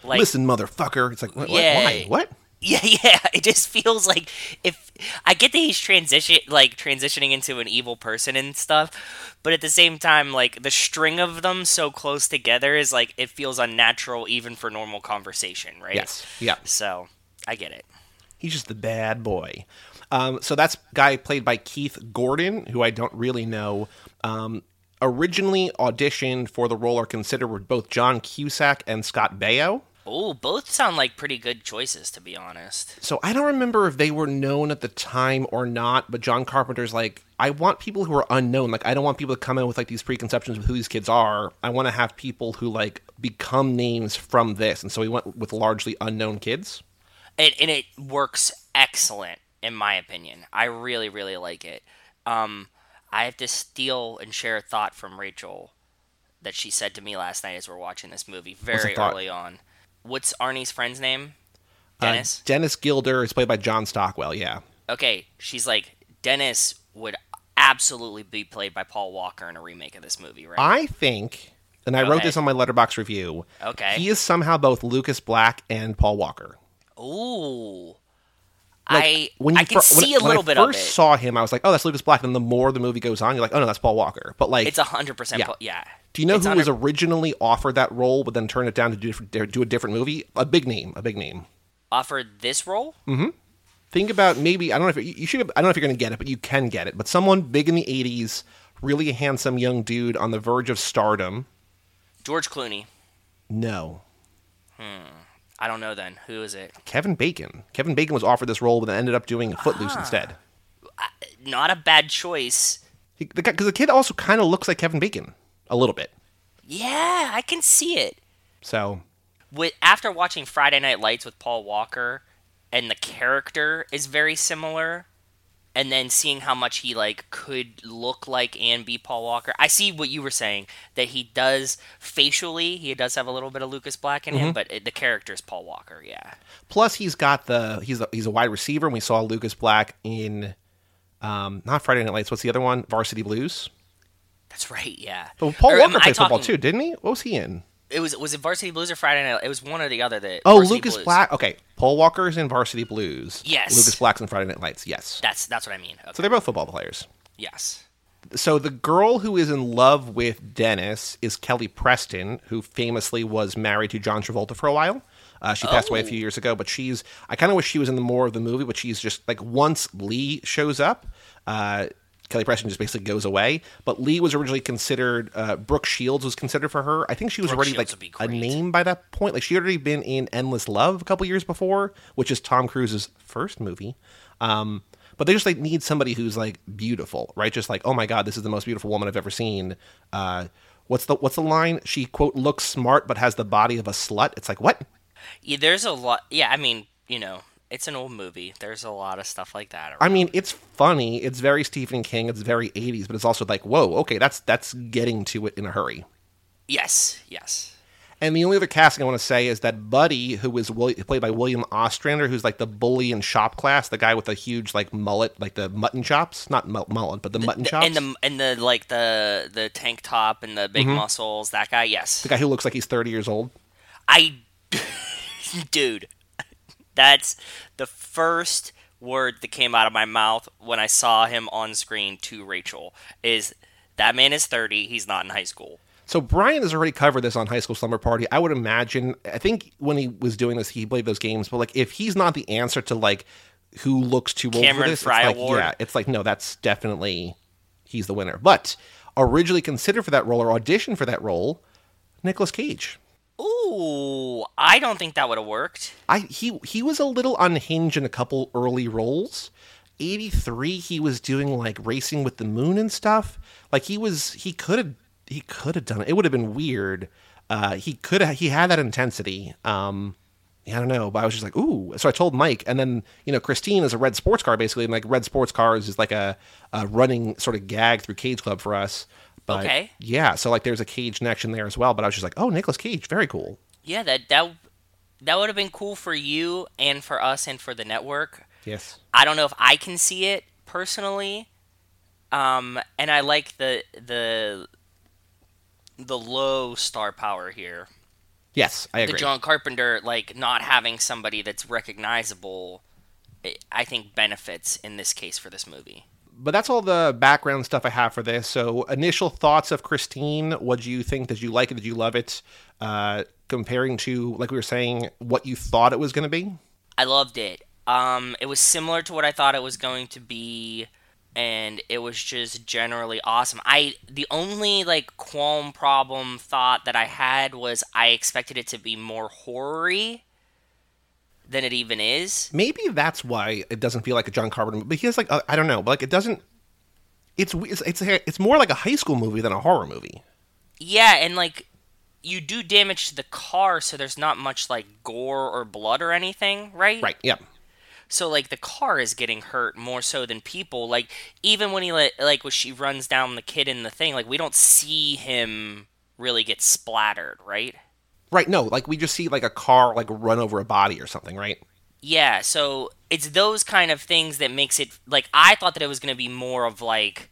[SPEAKER 2] Like,
[SPEAKER 1] Listen, motherfucker. It's like what, what-
[SPEAKER 2] Yeah.
[SPEAKER 1] why? What?
[SPEAKER 2] Yeah, yeah. It just feels like if I get that he's transition like transitioning into an evil person and stuff, but at the same time, like the string of them so close together is like it feels unnatural even for normal conversation, right?
[SPEAKER 1] Yes. Yeah.
[SPEAKER 2] So I get it.
[SPEAKER 1] He's just the bad boy. Um, so that's guy played by Keith Gordon, who I don't really know. Um, originally auditioned for the role or considered were both John Cusack and Scott Baio.
[SPEAKER 2] Oh, both sound like pretty good choices to be honest.
[SPEAKER 1] So I don't remember if they were known at the time or not, but John Carpenter's like, I want people who are unknown. Like, I don't want people to come in with like these preconceptions of who these kids are. I want to have people who like become names from this. And so he went with largely unknown kids.
[SPEAKER 2] And, and it works excellent in my opinion. I really really like it. Um, I have to steal and share a thought from Rachel that she said to me last night as we're watching this movie very early on. What's Arnie's friend's name?
[SPEAKER 1] Uh,
[SPEAKER 2] Dennis.
[SPEAKER 1] Dennis Guilder is played by John Stockwell. Yeah.
[SPEAKER 2] okay, she's like Dennis would absolutely be played by Paul Walker in a remake of this movie, right?
[SPEAKER 1] I think, and I wrote this on my letterboxd review.
[SPEAKER 2] Okay.
[SPEAKER 1] He is somehow both Lucas Black and Paul Walker.
[SPEAKER 2] Ooh.
[SPEAKER 1] Like,
[SPEAKER 2] I
[SPEAKER 1] when you
[SPEAKER 2] I can
[SPEAKER 1] fir- when-
[SPEAKER 2] see a
[SPEAKER 1] when
[SPEAKER 2] little
[SPEAKER 1] I
[SPEAKER 2] bit of
[SPEAKER 1] first
[SPEAKER 2] it.
[SPEAKER 1] saw him, I was like, "Oh, that's Lucas Black." Then the more the movie goes on, you're like, "Oh no, that's Paul Walker." But like,
[SPEAKER 2] It's a hundred percent.
[SPEAKER 1] Yeah. Do you know
[SPEAKER 2] It's
[SPEAKER 1] who was originally offered that role, but then turned it down to do, do a different movie? A big name, a big name.
[SPEAKER 2] offered this role? Mm-hmm.
[SPEAKER 1] Think about maybe I don't know if you you should. I don't know if you're going to get it, but you can get it. But someone big in the '80s, really handsome young dude on the verge of stardom.
[SPEAKER 2] George Clooney.
[SPEAKER 1] No,
[SPEAKER 2] I don't know. Then who is it?
[SPEAKER 1] Kevin Bacon. Kevin Bacon was offered this role, but then ended up doing Footloose ah. instead.
[SPEAKER 2] Not a bad choice.
[SPEAKER 1] He, the because the kid also kind of looks like Kevin Bacon a little bit.
[SPEAKER 2] Yeah, I can see it.
[SPEAKER 1] So
[SPEAKER 2] With after watching Friday Night Lights with Paul Walker, and the character is very similar, and then seeing how much he like could look like and be Paul Walker, I see what you were saying that he does facially. He does have a little bit of Lucas Black in him, but it, the character is Paul Walker. Yeah.
[SPEAKER 1] plus he's got the he's a, he's a wide receiver. And we saw Lucas Black in um, not Friday Night Lights. What's the other one? Varsity Blues.
[SPEAKER 2] That's right, yeah.
[SPEAKER 1] But Paul
[SPEAKER 2] Or
[SPEAKER 1] Walker played football too, didn't he? What was he in?
[SPEAKER 2] It was was it Varsity Blues or Friday Night? It was one or the other. That
[SPEAKER 1] Oh,
[SPEAKER 2] Varsity
[SPEAKER 1] Lucas
[SPEAKER 2] Blues.
[SPEAKER 1] Black. Okay, Paul Walker's in Varsity Blues.
[SPEAKER 2] Yes.
[SPEAKER 1] Lucas Black's in Friday Night Lights. Yes.
[SPEAKER 2] That's that's what I mean. Okay.
[SPEAKER 1] So they're both football players.
[SPEAKER 2] yes.
[SPEAKER 1] So the girl who is in love with Dennis is Kelly Preston, who famously was married to John Travolta for a while. Uh, she passed away a
[SPEAKER 2] Oh.
[SPEAKER 1] few years ago, but she's. I kind of wish she was in the more of the movie, but she's just like once Lee shows up, uh, Kelly Preston just basically goes away. But Lee was originally considered. Uh, Brooke Shields was considered for her. I think she was
[SPEAKER 2] Brooke
[SPEAKER 1] already
[SPEAKER 2] Shields
[SPEAKER 1] like a name by that point. Like she had already been in Endless Love a couple years before, which is Tom Cruise's first movie. Um, but they just like need somebody who's like beautiful, right? Just like, oh my god, this is the most beautiful woman I've ever seen. Uh, what's the what's the line? She quote looks smart but has the body of a slut. It's like what?
[SPEAKER 2] Yeah, there's a lot. Yeah, I mean, you know, it's an old movie. There's a lot of stuff like that.
[SPEAKER 1] I mean, it's funny. It's very Stephen King. It's very 80s, but it's also like, whoa, okay, that's that's getting to it in a hurry.
[SPEAKER 2] yes, yes.
[SPEAKER 1] And the only other casting I want to say is that Buddy, who was Will- played by William Ostrander, who's like the bully in shop class, the guy with the huge like mullet, like the mutton chops, not mul- mullet, but the mutton chops.
[SPEAKER 2] and the and the like the the tank top and the big mm-hmm. muscles. That guy, yes.
[SPEAKER 1] the guy who looks like he's 30 years old.
[SPEAKER 2] I, dude, that's the first word that came out of my mouth when I saw him on screen to Rachel. Is that man is thirty? He's not in high school.
[SPEAKER 1] So Brian has already covered this on High School Slumber Party. I would imagine. I think when he was doing this, he played those games. But like, if he's not the answer to like who looks too old
[SPEAKER 2] Cameron
[SPEAKER 1] for this,
[SPEAKER 2] Frye
[SPEAKER 1] it's like,
[SPEAKER 2] Award?
[SPEAKER 1] yeah, it's like no, that's definitely he's the winner. But originally considered for that role or auditioned for that role, Nicolas Cage.
[SPEAKER 2] Ooh, I don't think that would have worked.
[SPEAKER 1] I he he was a little unhinged in a couple early roles. 83 he was doing like racing with the moon and stuff. Like he was he could have he could have done it. It would have been weird. Uh he could have he had that intensity. Um yeah, I don't know, but I was just like, ooh. So I told Mike, and then you know, Christine is a red sports car basically, and like red sports cars is like a, a running sort of gag through Cage Club for us. But
[SPEAKER 2] Okay.
[SPEAKER 1] yeah, so like there's a Cage connection there as well. But I was just like, oh, Nicolas Cage, very cool.
[SPEAKER 2] Yeah, that that that would have been cool for you and for us and for the network.
[SPEAKER 1] Yes.
[SPEAKER 2] I don't know if I can see it personally. Um, and I like the the the low star power here.
[SPEAKER 1] Yes, I agree. The.
[SPEAKER 2] John Carpenter, like not having somebody that's recognizable, I think benefits in this case for this movie.
[SPEAKER 1] But that's all the background stuff I have for this. So, initial thoughts of Christine. What do you think? Did you like it? Did you love it? Uh, comparing to, like we were saying, what you thought it was going to be.
[SPEAKER 2] I loved it. Um, it was similar to what I thought it was going to be, and it was just generally awesome. I the only like qualm problem thought that I had was I expected it to be more horror-y than it even is.
[SPEAKER 1] Maybe that's why it doesn't feel like a John Carpenter movie. But he has like, I don't know, but like, it doesn't. It's it's it's, it's more like a high school movie than a horror movie.
[SPEAKER 2] Yeah, and like you do damage to the car, so there's not much like gore or blood or anything, right?
[SPEAKER 1] Right. Yeah.
[SPEAKER 2] So like the car is getting hurt more so than people. Like even when he let like when she runs down the kid in the thing, like we don't see him really get splattered, right?
[SPEAKER 1] Right. No, like we just see like a car like run over a body or something, right?
[SPEAKER 2] Yeah, so it's those kind of things that makes it like I thought that it was going to be more of like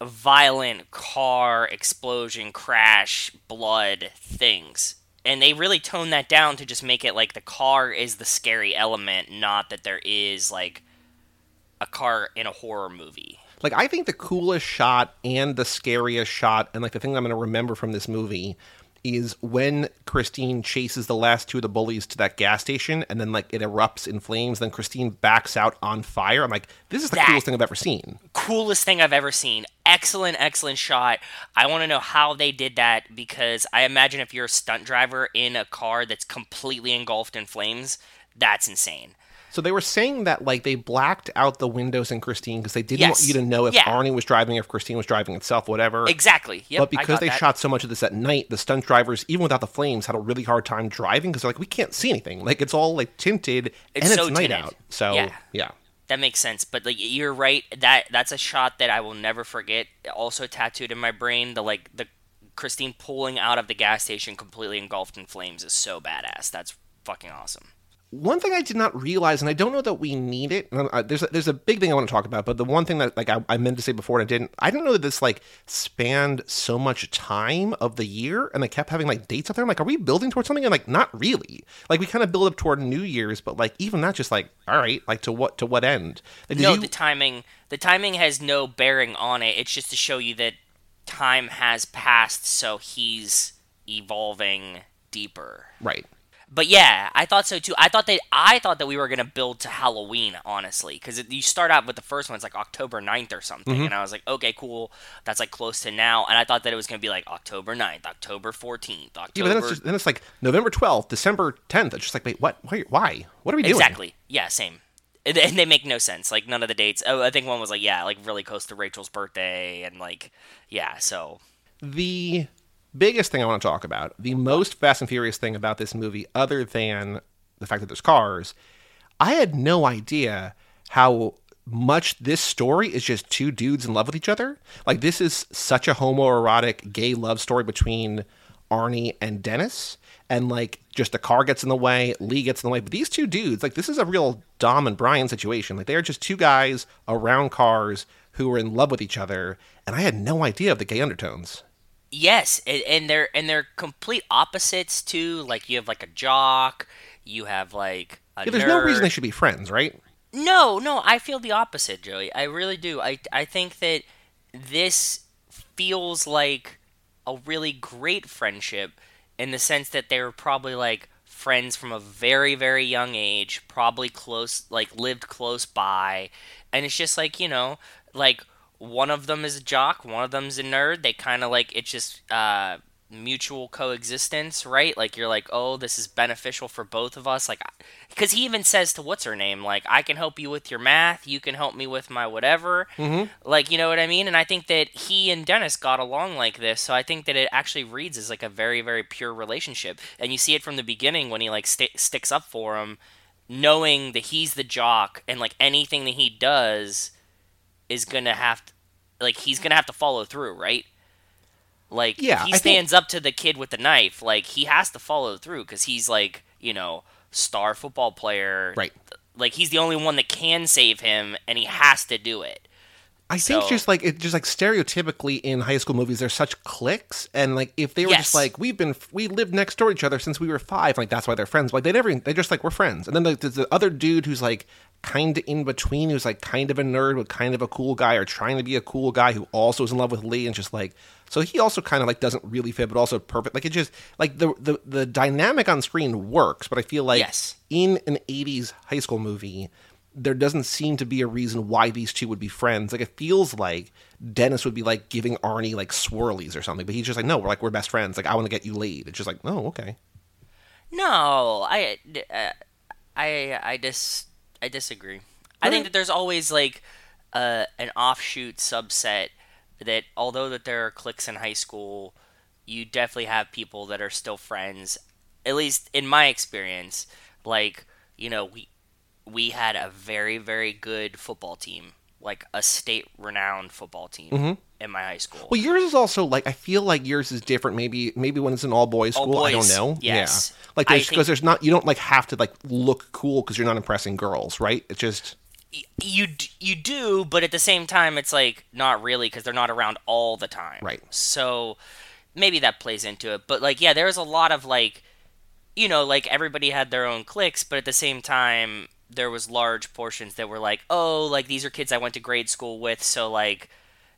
[SPEAKER 2] a violent car explosion, crash, blood things. And they really tone that down to just make it like the car is the scary element, not that there is like a car in a horror movie.
[SPEAKER 1] Like I think the coolest shot and the scariest shot and like the thing I'm going to remember from this movie is when Christine chases the last two of the bullies to that gas station and then like it erupts in flames then Christine backs out on fire. I'm like this is the
[SPEAKER 2] That-
[SPEAKER 1] coolest thing I've ever seen.
[SPEAKER 2] coolest thing I've ever seen. Excellent, excellent shot. I want to know how they did that because I imagine if you're a stunt driver in a car that's completely engulfed in flames, that's insane.
[SPEAKER 1] So they were saying that like they blacked out the windows in Christine because they didn't
[SPEAKER 2] Yes.
[SPEAKER 1] want you to know if
[SPEAKER 2] Yeah.
[SPEAKER 1] Arnie was driving, if Christine was driving itself, whatever.
[SPEAKER 2] Exactly. Yep.
[SPEAKER 1] but because they
[SPEAKER 2] that.
[SPEAKER 1] shot so much of this at night, the stunt drivers, even without the flames, had a really hard time driving because they're like, we can't see anything. Like it's all like tinted
[SPEAKER 2] It's
[SPEAKER 1] and it's night
[SPEAKER 2] tinted.
[SPEAKER 1] out. So
[SPEAKER 2] Yeah.
[SPEAKER 1] yeah.
[SPEAKER 2] that makes sense. But like you're right. That that's a shot that I will never forget. Also tattooed in my brain. The like the Christine pulling out of the gas station completely engulfed in flames is so badass. That's fucking awesome.
[SPEAKER 1] One thing I did not realize, and I don't know that we need it. and I- There's a, there's a big thing I want to talk about, but the one thing that like I, I meant to say before and I didn't, I didn't know that this like spanned so much time of the year, and they kept having like dates out there. I'm like, are we building towards something? And like, not really. Like we kind of build up toward New Year's, but like even that, just like, all right, like to what to what end? Like,
[SPEAKER 2] no,
[SPEAKER 1] you-
[SPEAKER 2] the timing the timing has no bearing on it. It's just to show you that time has passed, so he's evolving deeper.
[SPEAKER 1] right.
[SPEAKER 2] But yeah, I thought so too. I thought that I thought that we were gonna build to Halloween, honestly, because you start out with the first one, it's like October 9th or something,
[SPEAKER 1] Mm-hmm.
[SPEAKER 2] and I was like, okay, cool, that's like close to now, and I thought that it was gonna be like October 9th, October 14th, October.
[SPEAKER 1] Yeah, but then it's just then it's like November 12th, December 10th. It's just like, wait, what? Why? Why? What are we doing?
[SPEAKER 2] Exactly. Yeah, same. And they make no sense. Like none of the dates. Oh, I think one was like yeah, like really close to Rachel's birthday, and like yeah. So
[SPEAKER 1] the biggest thing I want to talk about, the most Fast and Furious thing about this movie, other than the fact that there's cars, I had no idea how much this story is just two dudes in love with each other. Like this is such a homoerotic gay love story between Arnie and Dennis, and like just the car gets in the way, Lee gets in the way. But these two dudes, like this is a real Dom and Brian situation. Like they are just two guys around cars who are in love with each other, and I had no idea of the gay undertones.
[SPEAKER 2] Yes, and, and they're and they're complete opposites too. Like you have like a jock, you have like a
[SPEAKER 1] Yeah, there's
[SPEAKER 2] nerd.
[SPEAKER 1] no reason they should be friends, right?
[SPEAKER 2] No, no, I feel the opposite, Joey. I really do. I I think that this feels like a really great friendship in the sense that they were probably like friends from a very very young age, probably close like lived close by, and it's just like, you know, like one of them is a jock, one of them's a nerd. They kind of like it's just uh mutual coexistence, right? Like you're like, "Oh, this is beneficial for both of us." Like cuz he even says to what's her name, like, "I can help you with your math, you can help me with my whatever." Mm-hmm. Like, you know what I mean? And I think that he and Dennis got along like this, so I think that it actually reads as like a very very pure relationship. And you see it from the beginning when he like st- sticks up for him, knowing that he's the jock and like anything that he does is going to have to, like he's to have to follow through, right? Like
[SPEAKER 1] Yeah,
[SPEAKER 2] he
[SPEAKER 1] I think-
[SPEAKER 2] stands up to the kid with the knife. Like he has to follow through because he's like you know star football player.
[SPEAKER 1] Right.
[SPEAKER 2] Like he's the only one that can save him, and he has to do it.
[SPEAKER 1] I think
[SPEAKER 2] So-
[SPEAKER 1] just like it, just like stereotypically in high school movies, there's such cliques, and like if they were
[SPEAKER 2] Yes.
[SPEAKER 1] just like we've been we lived next door to each other since we were five, like that's why they're friends. Like they never they just like we're friends, and then like, there's the other dude who's like kind of in between, who's like kind of a nerd but kind of a cool guy, or trying to be a cool guy who also is in love with Lee, and just like so he also kind of like doesn't really fit, but also perfect. Like it just like the the the dynamic on screen works, but I feel like
[SPEAKER 2] Yes.
[SPEAKER 1] in an 80s high school movie there doesn't seem to be a reason why these two would be friends. Like it feels like dennis would be like giving arnie like swirlies or something but he's just like no we're like we're best friends. Like i want to get you laid. It's just like oh okay.
[SPEAKER 2] No, I, uh, I, I dis, I disagree. I think that there's always like uh, an offshoot subset that, although that there are cliques in high school, you definitely have people that are still friends. At least in my experience, like you know, we we had a very very good football team, like a state renowned football team mm-hmm. in my high school.
[SPEAKER 1] well yours is also like i feel like yours is different maybe maybe when it's an all boys school i don't know
[SPEAKER 2] yes.
[SPEAKER 1] yeah like
[SPEAKER 2] I
[SPEAKER 1] there's because there's not you don't like have to like look cool because you're not impressing girls right it's just
[SPEAKER 2] you you do, but at the same time, it's like not really because they're not around all the time.
[SPEAKER 1] Right.
[SPEAKER 2] So maybe that plays into it. But like, yeah, there's a lot of like, you know, like everybody had their own cliques, but at the same time, there was large portions that were like, oh, like these are kids I went to grade school with, so like.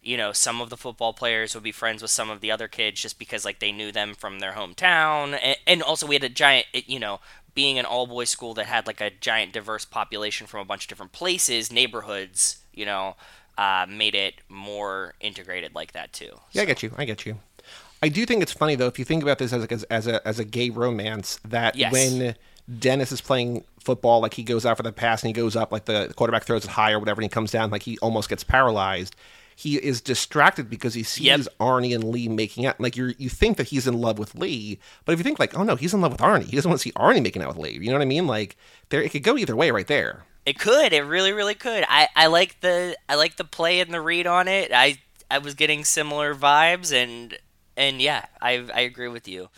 [SPEAKER 2] You know, some of the football players would be friends with some of the other kids just because, like, they knew them from their hometown, and, and also we had a giant, you know, being an all boys school that had like a giant diverse population from a bunch of different places, neighborhoods, you know, uh, made it more integrated like that too.
[SPEAKER 1] Yeah, I get you. I get you. I do think it's funny though if you think about this as a, as a as a gay romance that
[SPEAKER 2] Yes.
[SPEAKER 1] when Dennis is playing football, like he goes out for the pass and he goes up, like the quarterback throws it high or whatever, and he comes down, like he almost gets paralyzed. He is distracted because he sees
[SPEAKER 2] Yep.
[SPEAKER 1] Arnie and Lee making out. Like you, you think that he's in love with Lee, but if you think like, oh no, he's in love with Arnie. He doesn't want to see Arnie making out with Lee. You know what I mean? Like there, it could go either way, right there.
[SPEAKER 2] It could, it really, really could. I, I like the I like the play and the read on it. I I was getting similar vibes and and yeah, I I agree with you.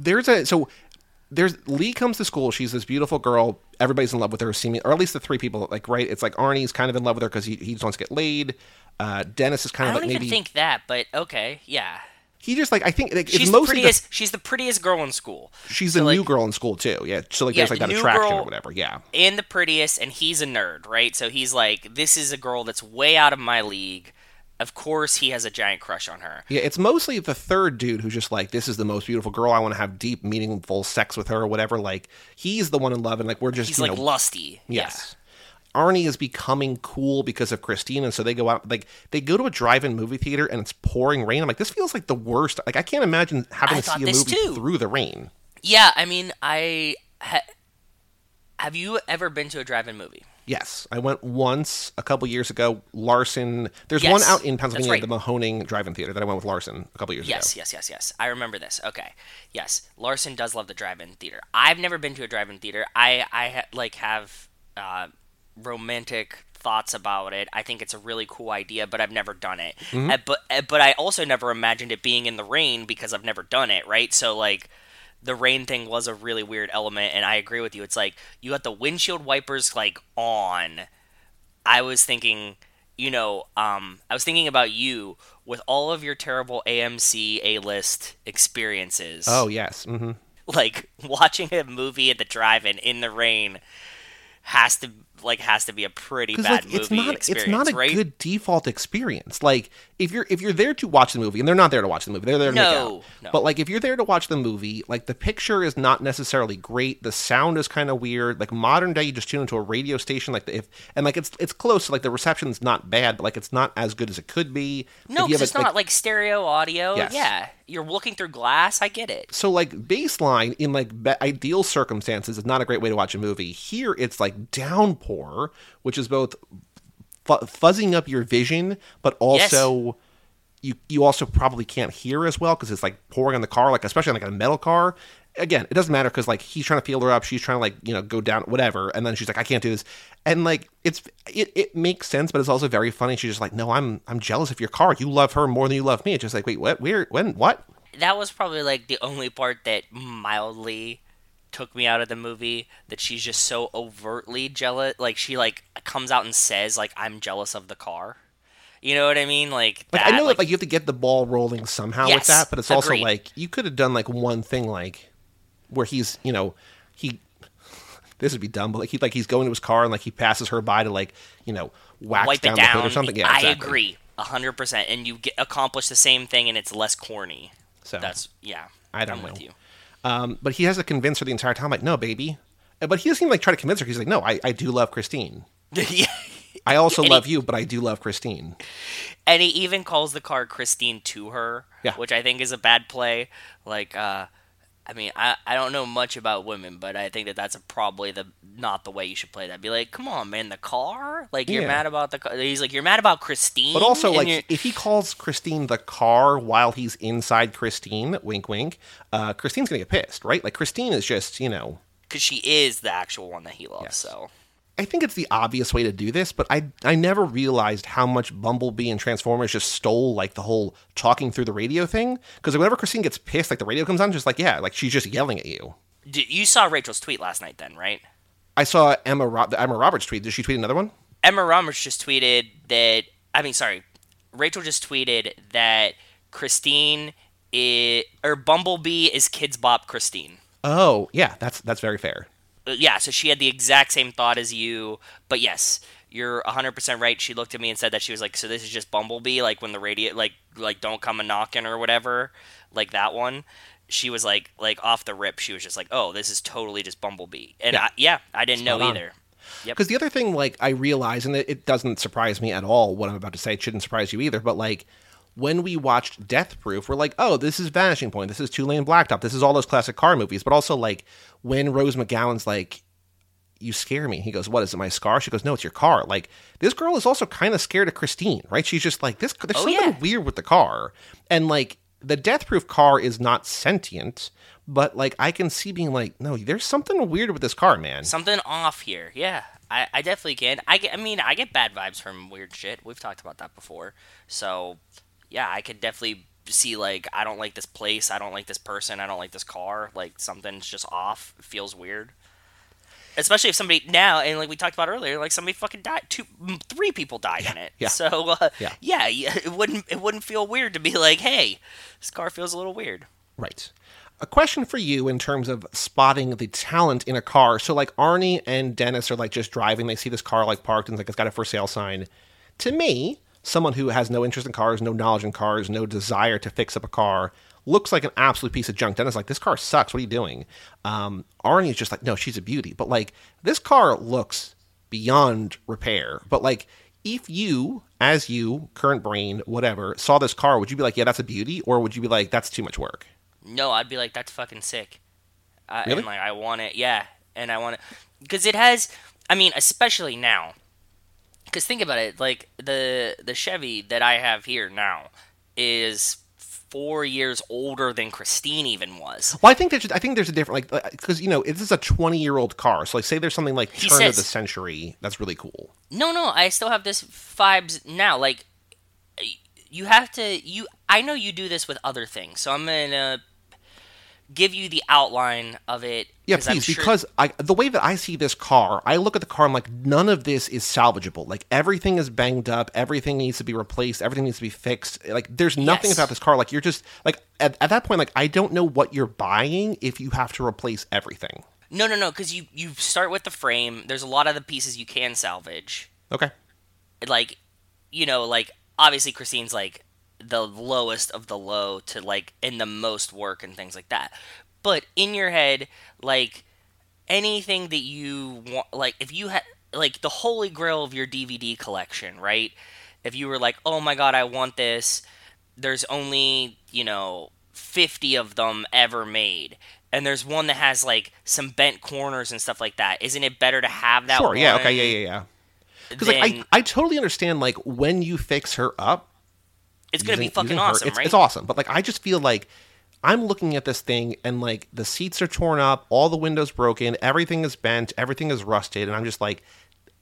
[SPEAKER 1] there's a so there's Lee comes to school. She's this beautiful girl. Everybody's in love with her, seeming, or at least the three people. Like, right? It's like Arnie's kind of in love with her because he, he just wants to get laid. Uh, Dennis is kind
[SPEAKER 2] I
[SPEAKER 1] of
[SPEAKER 2] don't
[SPEAKER 1] like
[SPEAKER 2] even
[SPEAKER 1] maybe
[SPEAKER 2] think that, but okay, yeah.
[SPEAKER 1] he just like I think like,
[SPEAKER 2] She's
[SPEAKER 1] it's
[SPEAKER 2] the prettiest. she's the prettiest girl in school.
[SPEAKER 1] she's
[SPEAKER 2] So,
[SPEAKER 1] the
[SPEAKER 2] like,
[SPEAKER 1] new girl in school too. Yeah, so like
[SPEAKER 2] Yeah,
[SPEAKER 1] there's like that attraction or whatever. Yeah,
[SPEAKER 2] and the prettiest, and he's a nerd, right? So he's like, this is a girl that's way out of my league. Of course, he has a giant crush on her.
[SPEAKER 1] yeah. It's mostly the third dude who's just like this is the most beautiful girl. I want to have deep, meaningful sex with her or whatever. Like he's the one in love, and like we're just
[SPEAKER 2] He's like
[SPEAKER 1] know,
[SPEAKER 2] lusty.
[SPEAKER 1] Yes. Arnie is becoming cool because of Christine, and so they go out like they go to a drive-in movie theater and it's pouring rain. I'm like, this feels like the worst. Like I can't imagine having
[SPEAKER 2] I
[SPEAKER 1] to see a movie
[SPEAKER 2] too.
[SPEAKER 1] through the rain.
[SPEAKER 2] Yeah, I mean, I ha- have you ever been to a drive-in movie?
[SPEAKER 1] Yes, I went once a couple years ago. Larson, there's one out in Pennsylvania,
[SPEAKER 2] right.
[SPEAKER 1] the Mahoning Drive-in Theater that I went with Larson a couple years
[SPEAKER 2] Yes,
[SPEAKER 1] ago.
[SPEAKER 2] Yes, yes, yes, yes. I remember this. Okay, yes. Larson does love the drive-in theater. I've never been to a drive-in theater. I I ha- like have uh, romantic thoughts about it. I think it's a really cool idea, but I've never done it.
[SPEAKER 1] Mm-hmm.
[SPEAKER 2] Uh, but uh, but I also never imagined it being in the rain because I've never done it, right? So like the rain thing was a really weird element and I agree with you. It's like you got the windshield wipers like on. I was thinking, you know, um I was thinking about you with all of your terrible AMC A-list experiences
[SPEAKER 1] Oh yes. hmm
[SPEAKER 2] like watching a movie at the drive-in in the rain has to like has to be a pretty bad
[SPEAKER 1] like
[SPEAKER 2] movie
[SPEAKER 1] it's not
[SPEAKER 2] experience,
[SPEAKER 1] it's not a
[SPEAKER 2] right?
[SPEAKER 1] good default experience. Like if you're if you're there to watch the movie, and they're not there to watch the movie, they're there to
[SPEAKER 2] No, no.
[SPEAKER 1] But like if you're there to watch the movie, like the picture is not necessarily great. The sound is kind of weird. Like modern day, you just tune into a radio station, like the, if and like it's it's close. Like the reception's not bad, but like it's not as good as it could be.
[SPEAKER 2] no,
[SPEAKER 1] If you have
[SPEAKER 2] because it's not like, stereo audio.
[SPEAKER 1] Yes.
[SPEAKER 2] Yeah, you're looking through glass. I get it.
[SPEAKER 1] so like baseline in like be- ideal circumstances is not a great way to watch a movie. Here it's like downpour, which is both fu- fuzzing up your vision, but also you you also probably can't hear as well because it's like pouring on the car, like especially on like a metal car. Again, it doesn't matter because like he's trying to feel her up, she's trying to like you know go down whatever, and then she's like I can't do this, and like it's it, it makes sense, but it's also very funny. She's just like no, I'm I'm jealous of your car. You love her more than you love me. It's just like wait what where when what
[SPEAKER 2] That was probably like the only part that mildly took me out of the movie. That she's just so overtly jealous. Like she like comes out and says like I'm jealous of the car. You know what I mean? Like
[SPEAKER 1] Like
[SPEAKER 2] that,
[SPEAKER 1] I know that like you have to get the ball rolling somehow with that, but it's also like you could have done like one thing like where he's you know he this would be dumb, but like he like he's going to his car and like he passes her by to like you know wax
[SPEAKER 2] wipe
[SPEAKER 1] down,
[SPEAKER 2] it
[SPEAKER 1] the
[SPEAKER 2] down.
[SPEAKER 1] hood or something. Yeah,
[SPEAKER 2] I
[SPEAKER 1] exactly.
[SPEAKER 2] agree, hundred percent. And you get accomplish the same thing, and it's less corny.
[SPEAKER 1] So
[SPEAKER 2] That's yeah.
[SPEAKER 1] I don't
[SPEAKER 2] I'm
[SPEAKER 1] know. Um, but he has to convince her the entire time, like, no, baby. Uh, But he doesn't even like try to convince her. He's like, no, I, I do love Christine.
[SPEAKER 2] yeah.
[SPEAKER 1] I also
[SPEAKER 2] And he-
[SPEAKER 1] love you, but I do love Christine.
[SPEAKER 2] And he even calls the car Christine to her,
[SPEAKER 1] Yeah.
[SPEAKER 2] which I think is a bad play. Like, uh, I mean, I, I don't know much about women, but I think that that's a, probably the not the way you should play that. Be like, come on, man, the car. Like, you're
[SPEAKER 1] Yeah.
[SPEAKER 2] mad about the car. He's like, you're mad about Christine.
[SPEAKER 1] But also, like,
[SPEAKER 2] you're-
[SPEAKER 1] if he calls Christine the car while he's inside Christine, wink, wink, uh, Christine's gonna get pissed, right? Like, Christine is just, you know,
[SPEAKER 2] because she is the actual one that he loves.
[SPEAKER 1] Yes.
[SPEAKER 2] So
[SPEAKER 1] I think it's the obvious way to do this, but I I never realized how much Bumblebee and Transformers just stole like the whole talking through the radio thing. Because whenever Christine gets pissed, like the radio comes on, just like yeah, like she's just yelling at you.
[SPEAKER 2] You saw Rachel's tweet last night, then, right?
[SPEAKER 1] I saw Emma Emma Roberts tweet. Did she tweet another one?
[SPEAKER 2] Emma Roberts just tweeted that. I mean, sorry, Rachel just tweeted that Christine is, or Bumblebee is Kidz Bop Christine.
[SPEAKER 1] Oh yeah, that's that's very fair.
[SPEAKER 2] Uh, Yeah, so she had the exact same thought as you, but yes, you're 100% right. She looked at me and said that she was like, "So this is just Bumblebee, like when the radio, like, like don't come a knocking or whatever, like that one." She was like, like off the rip, she was just like, "Oh, this is totally just Bumblebee," and
[SPEAKER 1] Yeah.
[SPEAKER 2] I, yeah, I didn't know
[SPEAKER 1] Spot on.
[SPEAKER 2] either.
[SPEAKER 1] Because the other thing, like, I realize, and it, it doesn't surprise me at all what I'm about to say. It shouldn't surprise you either. But like, when we watched Death Proof, we're like, oh, this is Vanishing Point. This is Two-Lane Blacktop. This is all those classic car movies. But also, like, when Rose McGowan's like, you scare me. He goes, what is it, my scar? She goes, no, it's your car. Like, this girl is also kind of scared of Christine, right? She's just like, this. There's
[SPEAKER 2] Oh,
[SPEAKER 1] something
[SPEAKER 2] yeah.
[SPEAKER 1] weird with the car, and like, the Death Proof car is not sentient. But like, I can see being like, no, there's something weird with this car, man.
[SPEAKER 2] Something off here. Yeah, I, I definitely can. I get. I mean, I get bad vibes from weird shit. We've talked about that before. So, yeah, I could definitely see like I don't like this place. I don't like this person. I don't like this car. Like something's just off. It feels weird. Especially if somebody now and like we talked about earlier, like somebody fucking died. Two, three people died in it.
[SPEAKER 1] yeah.
[SPEAKER 2] So uh,
[SPEAKER 1] Yeah.
[SPEAKER 2] yeah, yeah, it wouldn't it wouldn't feel weird to be like, hey, this car feels a little weird.
[SPEAKER 1] Right. A question for you in terms of spotting the talent in a car. So, like Arnie and Dennis are like just driving. They see this car like parked and it's like it's got a for sale sign. To me, someone who has no interest in cars, no knowledge in cars, no desire to fix up a car, looks like an absolute piece of junk. Dennis is like, this car sucks. What are you doing? Um, Arnie is just like, no, she's a beauty. But like, this car looks beyond repair. But like, if you, as you, current brain, whatever, saw this car, would you be like, yeah, that's a beauty? Or would you be like, that's too much work?
[SPEAKER 2] No, I'd be like, that's fucking sick. I,
[SPEAKER 1] Really?
[SPEAKER 2] And like, I want it. Yeah, and I want it because it has. I mean, especially now. Because think about it, like the the Chevy that I have here now is four years older than Christine even was.
[SPEAKER 1] Well, I think there's I think there's a different like uh, because you know this is a 20 year old car, so like say there's something like
[SPEAKER 2] He
[SPEAKER 1] turn of the century that's really cool.
[SPEAKER 2] No, no, I still have this vibes now. Like, you have to. You, I know you do this with other things, so I'm gonna give you the outline of it.
[SPEAKER 1] Yeah, please,
[SPEAKER 2] sure-
[SPEAKER 1] because I the way that I see this car, I look at the car, I'm like, none of this is salvageable. Like everything is banged up, everything needs to be replaced, everything needs to be fixed. Like there's nothing
[SPEAKER 2] Yes.
[SPEAKER 1] about this car. Like you're just like at, at that point, like I don't know what you're buying if you have to replace everything.
[SPEAKER 2] no, no, no, because you you start with the frame. There's a lot of the pieces you can salvage.
[SPEAKER 1] Okay.
[SPEAKER 2] Like, you know, like obviously Christine's like the lowest of the low to like in the most work and things like that. But in your head, like anything that you want, like if you had like the holy grail of your DVD collection, right? If you were like, oh my god, I want this, there's only you know 50 of them ever made. And there's one that has like some bent corners and stuff like that. Isn't it better to have that?
[SPEAKER 1] Sure. Yeah. Okay. Yeah. Yeah. Yeah. Because like I, I totally understand like when you fix her up,
[SPEAKER 2] it's gonna be fucking awesome,
[SPEAKER 1] it's,
[SPEAKER 2] right?
[SPEAKER 1] It's awesome, but like I just feel like I'm looking at this thing and like the seats are torn up, all the windows broken, everything is bent, everything is rusted, and I'm just like,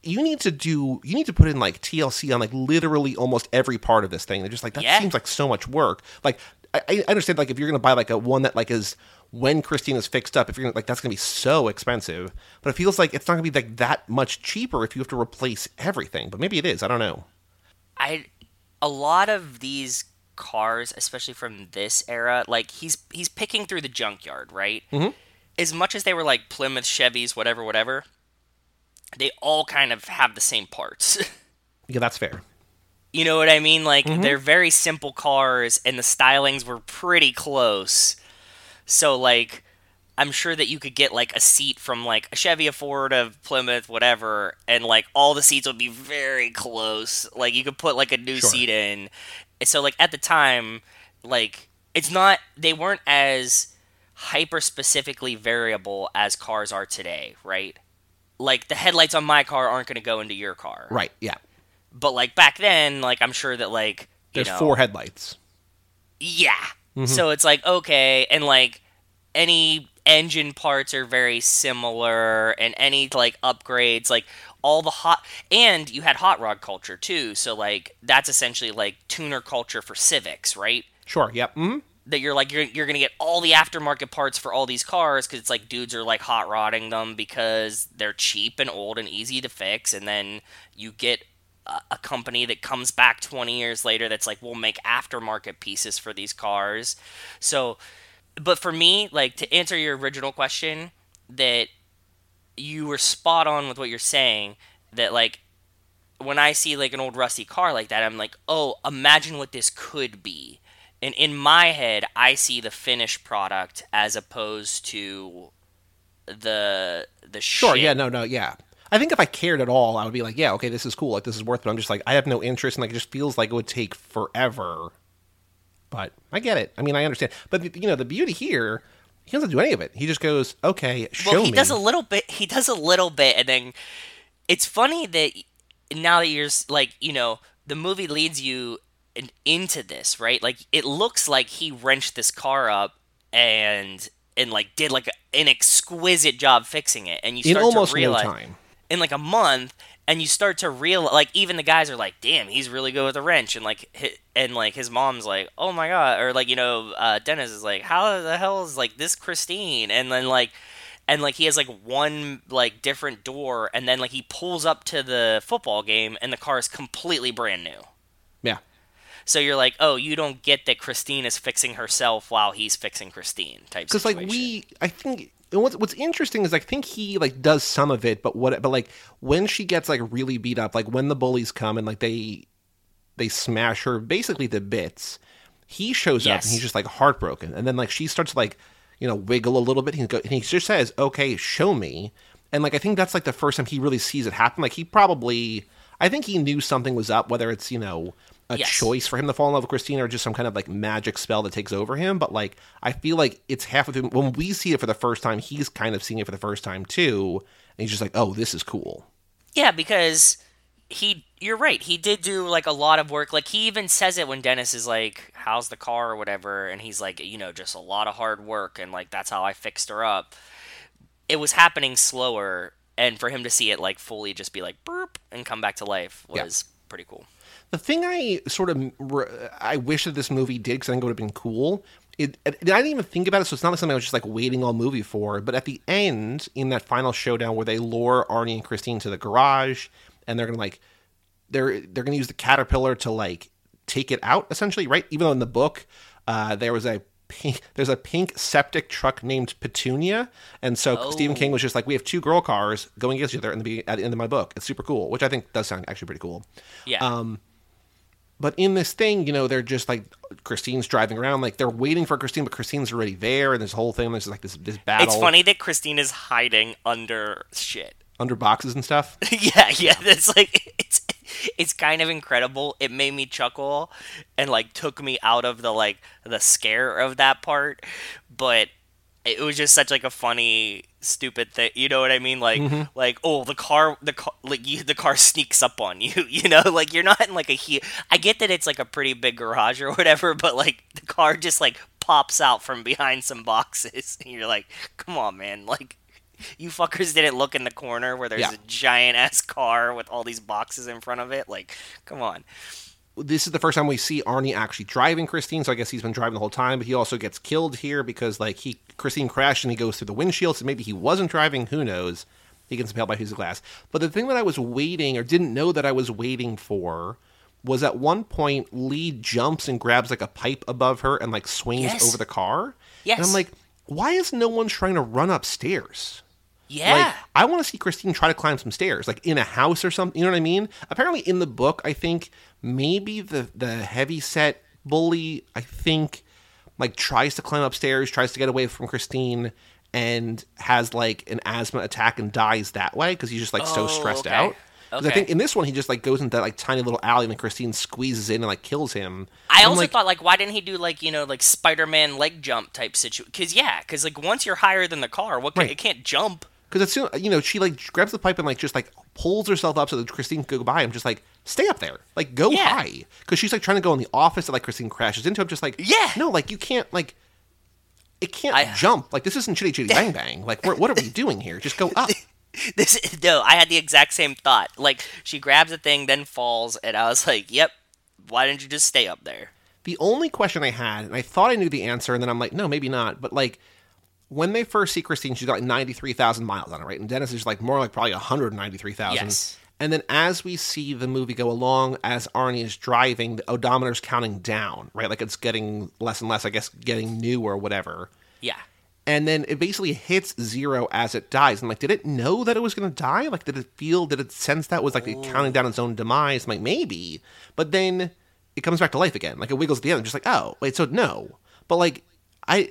[SPEAKER 1] you need to do, you need to put in like TLC on like literally almost every part of this thing. They're just like that
[SPEAKER 2] Yeah.
[SPEAKER 1] seems like so much work. Like I, I understand like if you're gonna buy like a one that like is when Christine is fixed up, if you're gonna like that's gonna be so expensive, but it feels like it's not gonna be like that much cheaper if you have to replace everything. But maybe it is. I don't know.
[SPEAKER 2] I a lot of these cars, especially from this era, like he's he's picking through the junkyard, right? Mm-hmm. As much as they were like Plymouth, Chevys, whatever, whatever, they all kind of have the same parts.
[SPEAKER 1] Yeah, that's fair.
[SPEAKER 2] you know what I mean? Like
[SPEAKER 1] Mm-hmm.
[SPEAKER 2] they're very simple cars, and the stylings were pretty close. So like. I'm sure that you could get like a seat from like a Chevy, a Ford, a Plymouth, whatever, and like all the seats would be very close. Like you could put like a new
[SPEAKER 1] Sure.
[SPEAKER 2] seat in. So like at the time, like it's not they weren't as hyper specifically variable as cars are today, right? Like the headlights on my car aren't going to go into your car,
[SPEAKER 1] Right. Yeah.
[SPEAKER 2] But like back then, like I'm sure that like you
[SPEAKER 1] There's
[SPEAKER 2] know,
[SPEAKER 1] four headlights.
[SPEAKER 2] yeah.
[SPEAKER 1] Mm-hmm.
[SPEAKER 2] So it's like okay, and like any engine parts are very similar, and any like upgrades, like all the hot, and you had hot rod culture too. So like that's essentially like tuner culture for Civics, right?
[SPEAKER 1] Sure. Yep. hmm
[SPEAKER 2] That you're like you're you're gonna get all the aftermarket parts for all these cars because it's like dudes are like hot rodding them because they're cheap and old and easy to fix, and then you get a, a company that comes back 20 years later that's like we'll make aftermarket pieces for these cars. So, but for me, like to answer your original question, that you were spot on with what you're saying. That like when I see like an old rusty car like that, I'm like, oh, imagine what this could be. And in my head, I see the finished product as opposed to the the
[SPEAKER 1] Sure.
[SPEAKER 2] shit.
[SPEAKER 1] Yeah. No. No. Yeah. I think if I cared at all, I would be like, yeah, okay, this is cool. Like this is worth. it. But I'm just like, I have no interest, and like it just feels like it would take forever. But I get it. I mean, I understand. But you know, the beauty here, he doesn't do any of it. He just goes, okay, show me.
[SPEAKER 2] well, he
[SPEAKER 1] me.
[SPEAKER 2] does a little bit. He does a little bit, and then it's funny that now that you're like, you know, the movie leads you in, into this, right? Like, it looks like he wrenched this car up and and like did like an exquisite job fixing it, and you
[SPEAKER 1] in
[SPEAKER 2] start
[SPEAKER 1] almost
[SPEAKER 2] to realize
[SPEAKER 1] no time.
[SPEAKER 2] in like a month and you start to real like even the guys are like damn he's really good with a wrench and like hi and like his mom's like oh my god or like you know uh, dennis is like how the hell is like this christine? And then like and like he has like one like different door and then like he pulls up to the football game and the car is completely brand new.
[SPEAKER 1] Yeah.
[SPEAKER 2] so you're like oh you don't get that christine is fixing herself while he's fixing christine type
[SPEAKER 1] because like we i think and what's what's interesting is i think he like does some of it but what but like when she gets like really beat up like when the bullies come and like they they smash her basically to bits he shows up and he's just like heartbroken. And then like she starts to like you know wiggle a little bit. He go, and he just says okay show me. And like i think that's like the first time he really sees it happen. Like he probably i think he knew something was up whether it's you know a
[SPEAKER 2] Yes.
[SPEAKER 1] choice for him to fall in love with Christina or just some kind of like magic spell that takes over him. But like, I feel like it's half of him. When we see it for the first time, he's kind of seeing it for the first time too. And he's just like, oh, this is cool.
[SPEAKER 2] Yeah, because he you're right he did do like a lot of work like he even says it when dennis is like how's the car or whatever and he's like you know just a lot of hard work and like that's how i fixed her up it was happening slower and for him to see it like fully just be like burp and come back to life was yeah. pretty cool
[SPEAKER 1] the thing i sort of i wish that this movie did because i think it would have been cool it, it, I didn't even think about it, so it's not like something I was just like waiting all movie for. But at the end, in that final showdown where they lure Arnie and Christine to the garage, and they're gonna like they're they're gonna use the caterpillar to like take it out essentially, right? Even though in the book uh, there was a pink, there's a pink septic truck named Petunia, and so oh. Stephen King was just like, we have two girl cars going against each other in the at the end of my book. It's super cool, which I think does sound actually pretty cool.
[SPEAKER 2] Yeah. Um,
[SPEAKER 1] but in this thing, you know, they're just like Christine's driving around, like they're waiting for Christine, but Christine's already there, and this whole thing, there's like this this battle.
[SPEAKER 2] It's funny that Christine is hiding under shit
[SPEAKER 1] under boxes and stuff.
[SPEAKER 2] yeah, yeah, that's like it's it's kind of incredible. It made me chuckle and like took me out of the like the scare of that part, but it was just such like a funny stupid thing you know what i mean like mm-hmm. like oh the car the car like you, the car sneaks up on you you know like you're not in like a he i get that it's like a pretty big garage or whatever but like the car just like pops out from behind some boxes and you're like come on man like you fuckers didn't look in the corner where there's yeah. a giant ass car with all these boxes in front of it. Like, come on.
[SPEAKER 1] This is the first time we see Arnie actually driving Christine, so I guess he's been driving the whole time. But he also gets killed here because like he Christine crashed and he goes through the windshield, so maybe he wasn't driving. Who knows? He gets impaled by a piece of glass. But the thing that I was waiting or didn't know that I was waiting for was at one point Lee jumps and grabs like a pipe above her and like swings yes. over the car.
[SPEAKER 2] Yes.
[SPEAKER 1] And I'm like, why is no one trying to run upstairs?
[SPEAKER 2] Yeah.
[SPEAKER 1] Like, I want to see Christine try to climb some stairs, like in a house or something. You know what I mean? Apparently, in the book, I think maybe the the heavy set bully, I think, like tries to climb upstairs, tries to get away from Christine, and has like an asthma attack and dies that way because he's just like so oh, stressed
[SPEAKER 2] okay.
[SPEAKER 1] out.
[SPEAKER 2] Okay.
[SPEAKER 1] I think in this one he just like goes into that like tiny little alley and then Christine squeezes in and like kills him.
[SPEAKER 2] I also like, thought like why didn't he do like you know like Spider Man leg jump type situation? Because yeah, because like once you're higher than the car, what can, right. it can't jump
[SPEAKER 1] because as soon you know she like grabs the pipe and like just like pulls herself up so that Christine could go by. I'm just like stay up there, like go yeah. high, because she's like trying to go in the office that like Christine crashes into. I'm just like
[SPEAKER 2] yeah,
[SPEAKER 1] no, like you can't like it can't I, jump. Like this isn't chitty chitty bang bang. Like what are we doing here? Just go up.
[SPEAKER 2] This no, I had the exact same thought. Like she grabs the thing, then falls, and I was like, "Yep, why didn't you just stay up there?"
[SPEAKER 1] The only question I had, and I thought I knew the answer, and then I'm like, no, maybe not. But like, when they first see Christine, she's got like 93,000 miles on it, right? And Dennis is like more like probably 193,000.
[SPEAKER 2] Yes.
[SPEAKER 1] And then as we see the movie go along, as Arnie is driving, the odometer's counting down, right? Like it's getting less and less, I guess, getting new or whatever.
[SPEAKER 2] Yeah.
[SPEAKER 1] And then it basically hits zero as it dies. And like, did it know that it was going to die? Like, did it feel, did it sense that was like Ooh. counting down its own demise? I'm like, maybe. But then it comes back to life again. Like, it wiggles at the end. I'm just like, oh, wait, so no. But like, I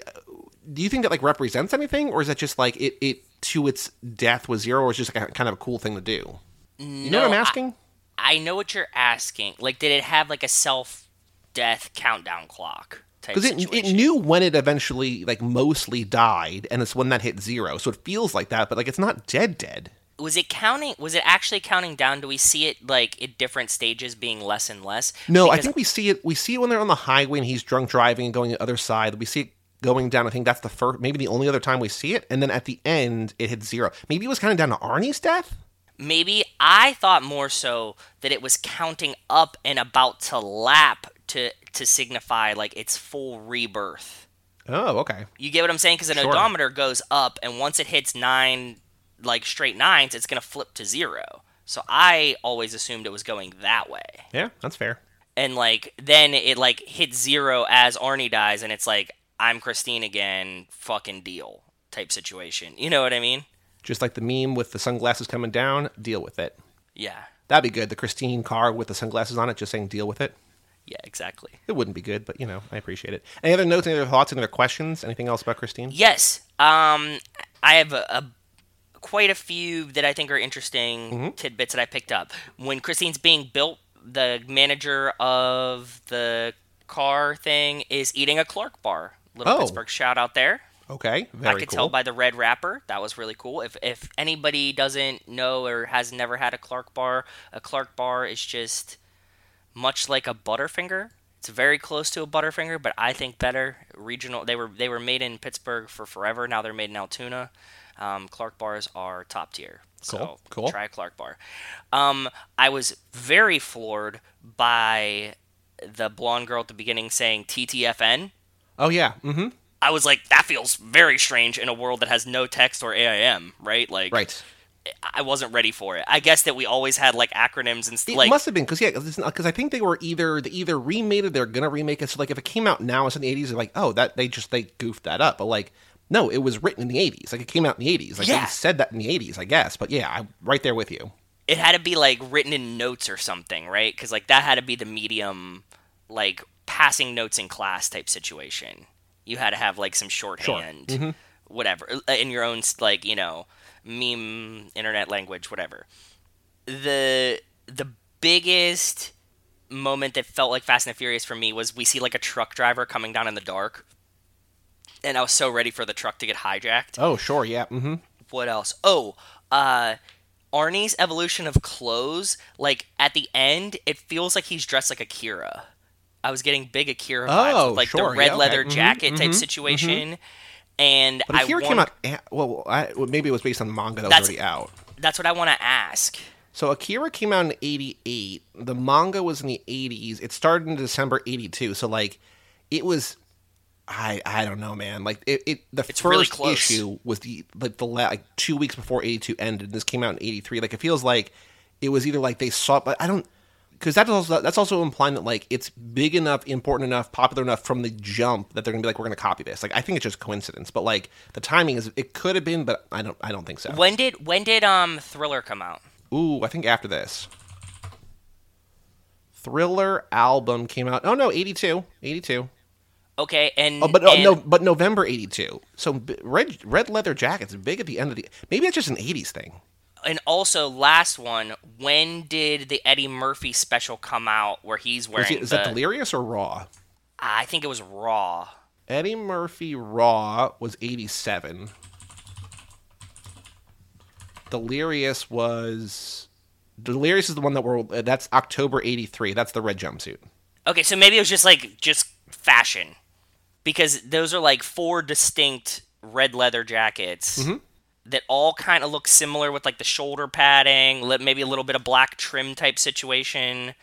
[SPEAKER 1] do you think that like represents anything, or is that just like it, it to its death was zero, or is just like a, kind of a cool thing to do?
[SPEAKER 2] You
[SPEAKER 1] know what I'm asking?
[SPEAKER 2] I, I know what you're asking. Like, did it have like a self death countdown clock? Because
[SPEAKER 1] it, it knew when it eventually like mostly died, and it's when that hit zero. So it feels like that, but like it's not dead dead.
[SPEAKER 2] Was it counting? Was it actually counting down? Do we see it like at different stages being less and less?
[SPEAKER 1] No, because I think we see it. We see it when they're on the highway and he's drunk driving and going the other side. We see it going down. I think that's the first, maybe the only other time we see it. And then at the end, it hits zero. Maybe it was kind of down to Arnie's death.
[SPEAKER 2] Maybe I thought more so that it was counting up and about to lap to to signify like its full rebirth.
[SPEAKER 1] Oh, okay.
[SPEAKER 2] You get what I'm saying? Because an sure. odometer goes up, and once it hits nine, like straight nines, it's gonna flip to zero. So I always assumed it was going that way.
[SPEAKER 1] Yeah, that's fair.
[SPEAKER 2] And like then it like hits zero as Arnie dies, and it's like I'm Christine again, fucking deal type situation. You know what I mean?
[SPEAKER 1] Just like the meme with the sunglasses coming down, deal with it.
[SPEAKER 2] Yeah.
[SPEAKER 1] That'd be good. The Christine car with the sunglasses on it, just saying deal with it.
[SPEAKER 2] Yeah, exactly.
[SPEAKER 1] It wouldn't be good, but you know, I appreciate it. Any other notes, any other thoughts, any other questions? Anything else about Christine?
[SPEAKER 2] Yes. Um, I have a, a quite a few that I think are interesting mm-hmm. tidbits that I picked up. When Christine's being built, the manager of the car thing is eating a Clark bar Little oh. Pittsburgh shout out there.
[SPEAKER 1] Okay, very
[SPEAKER 2] I could
[SPEAKER 1] cool.
[SPEAKER 2] tell by the red wrapper. That was really cool. If if anybody doesn't know or has never had a Clark bar, a Clark bar is just much like a Butterfinger. It's very close to a Butterfinger, but I think better. Regional. They were they were made in Pittsburgh for forever. Now they're made in Altoona. Um, Clark bars are top tier. So
[SPEAKER 1] Cool, cool.
[SPEAKER 2] try a Clark bar. Um, I was very floored by the blonde girl at the beginning saying TTFN.
[SPEAKER 1] Oh yeah, mm-hmm.
[SPEAKER 2] I was like, that feels very strange in a world that has no text or AIM, right? Like,
[SPEAKER 1] right.
[SPEAKER 2] I wasn't ready for it. I guess that we always had like acronyms and
[SPEAKER 1] stuff.
[SPEAKER 2] It like,
[SPEAKER 1] must have been because yeah, because I think they were either they either remade it, they're gonna remake it. So like if it came out now it's in the eighties, they're like, oh, that they just they goofed that up. But like, no, it was written in the eighties. Like it came out in the eighties. Like
[SPEAKER 2] Yeah.
[SPEAKER 1] they said that in the eighties, I guess. But yeah, I'm right there with you.
[SPEAKER 2] it had to be like written in notes or something, right? Because like that had to be the medium, like passing notes in class type situation. You had to have like some shorthand,
[SPEAKER 1] Mm-hmm.
[SPEAKER 2] whatever, uh, in your own like you know meme internet language, whatever. The the biggest moment that felt like Fast and the Furious for me was we see like a truck driver coming down in the dark, and I was so ready for the truck to get hijacked
[SPEAKER 1] Oh sure, yeah, mm-hmm.
[SPEAKER 2] what else? Oh, uh Arnie's evolution of clothes, like at the end, it feels like he's dressed like Akira. I was getting big Akira vibes
[SPEAKER 1] Oh,
[SPEAKER 2] with like
[SPEAKER 1] sure,
[SPEAKER 2] the red
[SPEAKER 1] yeah, okay.
[SPEAKER 2] leather
[SPEAKER 1] Mhm,
[SPEAKER 2] jacket type
[SPEAKER 1] mhm,
[SPEAKER 2] situation. And
[SPEAKER 1] But
[SPEAKER 2] I want,
[SPEAKER 1] came out. Well, I, well, maybe it was based on the manga that
[SPEAKER 2] That's-
[SPEAKER 1] was already out.
[SPEAKER 2] that's what I want to ask.
[SPEAKER 1] So Akira came out in '88. The manga was in the '80s. It started in December '82. So like, it was. I I don't know, man. Like it, it the
[SPEAKER 2] It's
[SPEAKER 1] first
[SPEAKER 2] really
[SPEAKER 1] issue was the like the la- like two weeks before '82 ended. And this came out in '83. Like it feels like it was either like they saw, but I don't because that's also that's also implying that like it's big enough, important enough, popular enough from the jump that they're gonna be like we're gonna copy this. Like I think it's just coincidence, but like the timing is it could have been, but I don't I don't think so.
[SPEAKER 2] When did when did um Thriller come out?
[SPEAKER 1] Ooh, I think after this. Thriller album came out. Oh no, 82. 82.
[SPEAKER 2] Okay, and
[SPEAKER 1] Oh, but oh,
[SPEAKER 2] and-
[SPEAKER 1] no, but November 82. So red red leather jackets big at the end of the Maybe it's just an 80s thing.
[SPEAKER 2] And also last one. When did the Eddie Murphy special come out where he's wearing?
[SPEAKER 1] is
[SPEAKER 2] the,
[SPEAKER 1] that Delirious or Raw?
[SPEAKER 2] I think it was Raw.
[SPEAKER 1] Eddie Murphy Raw was 87. Delirious was Delirious is the one that we're uh, that's October 83. That's the red jumpsuit.
[SPEAKER 2] Okay, so maybe it was just like just fashion, because those are like four distinct red leather jackets mm-hmm. That all kind of look similar with like the shoulder padding, maybe a little bit of black trim type situation,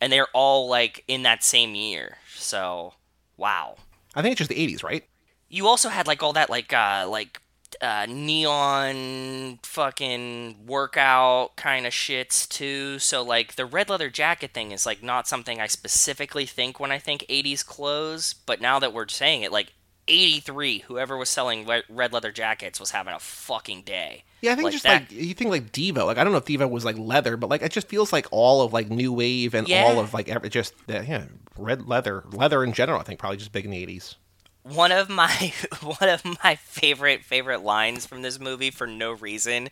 [SPEAKER 2] and they're all like in that same year. So, wow.
[SPEAKER 1] I think it's just the 80s, right?
[SPEAKER 2] You also had like all that like uh like uh, neon fucking workout kind of shits too. So like the red leather jacket thing is like not something I specifically think when I think 80s clothes, but now that we're saying it like 83 whoever was selling re- red leather jackets was having a fucking day.
[SPEAKER 1] Yeah, I think
[SPEAKER 2] Like
[SPEAKER 1] just
[SPEAKER 2] that-
[SPEAKER 1] like you think like Devo. Like I don't know if Devo was like leather, but like it just feels like all of like new wave and
[SPEAKER 2] Yeah.
[SPEAKER 1] all of like every just the, yeah red leather leather in general. I think probably just big in the eighties.
[SPEAKER 2] one of my one of my favorite favorite lines from this movie for no reason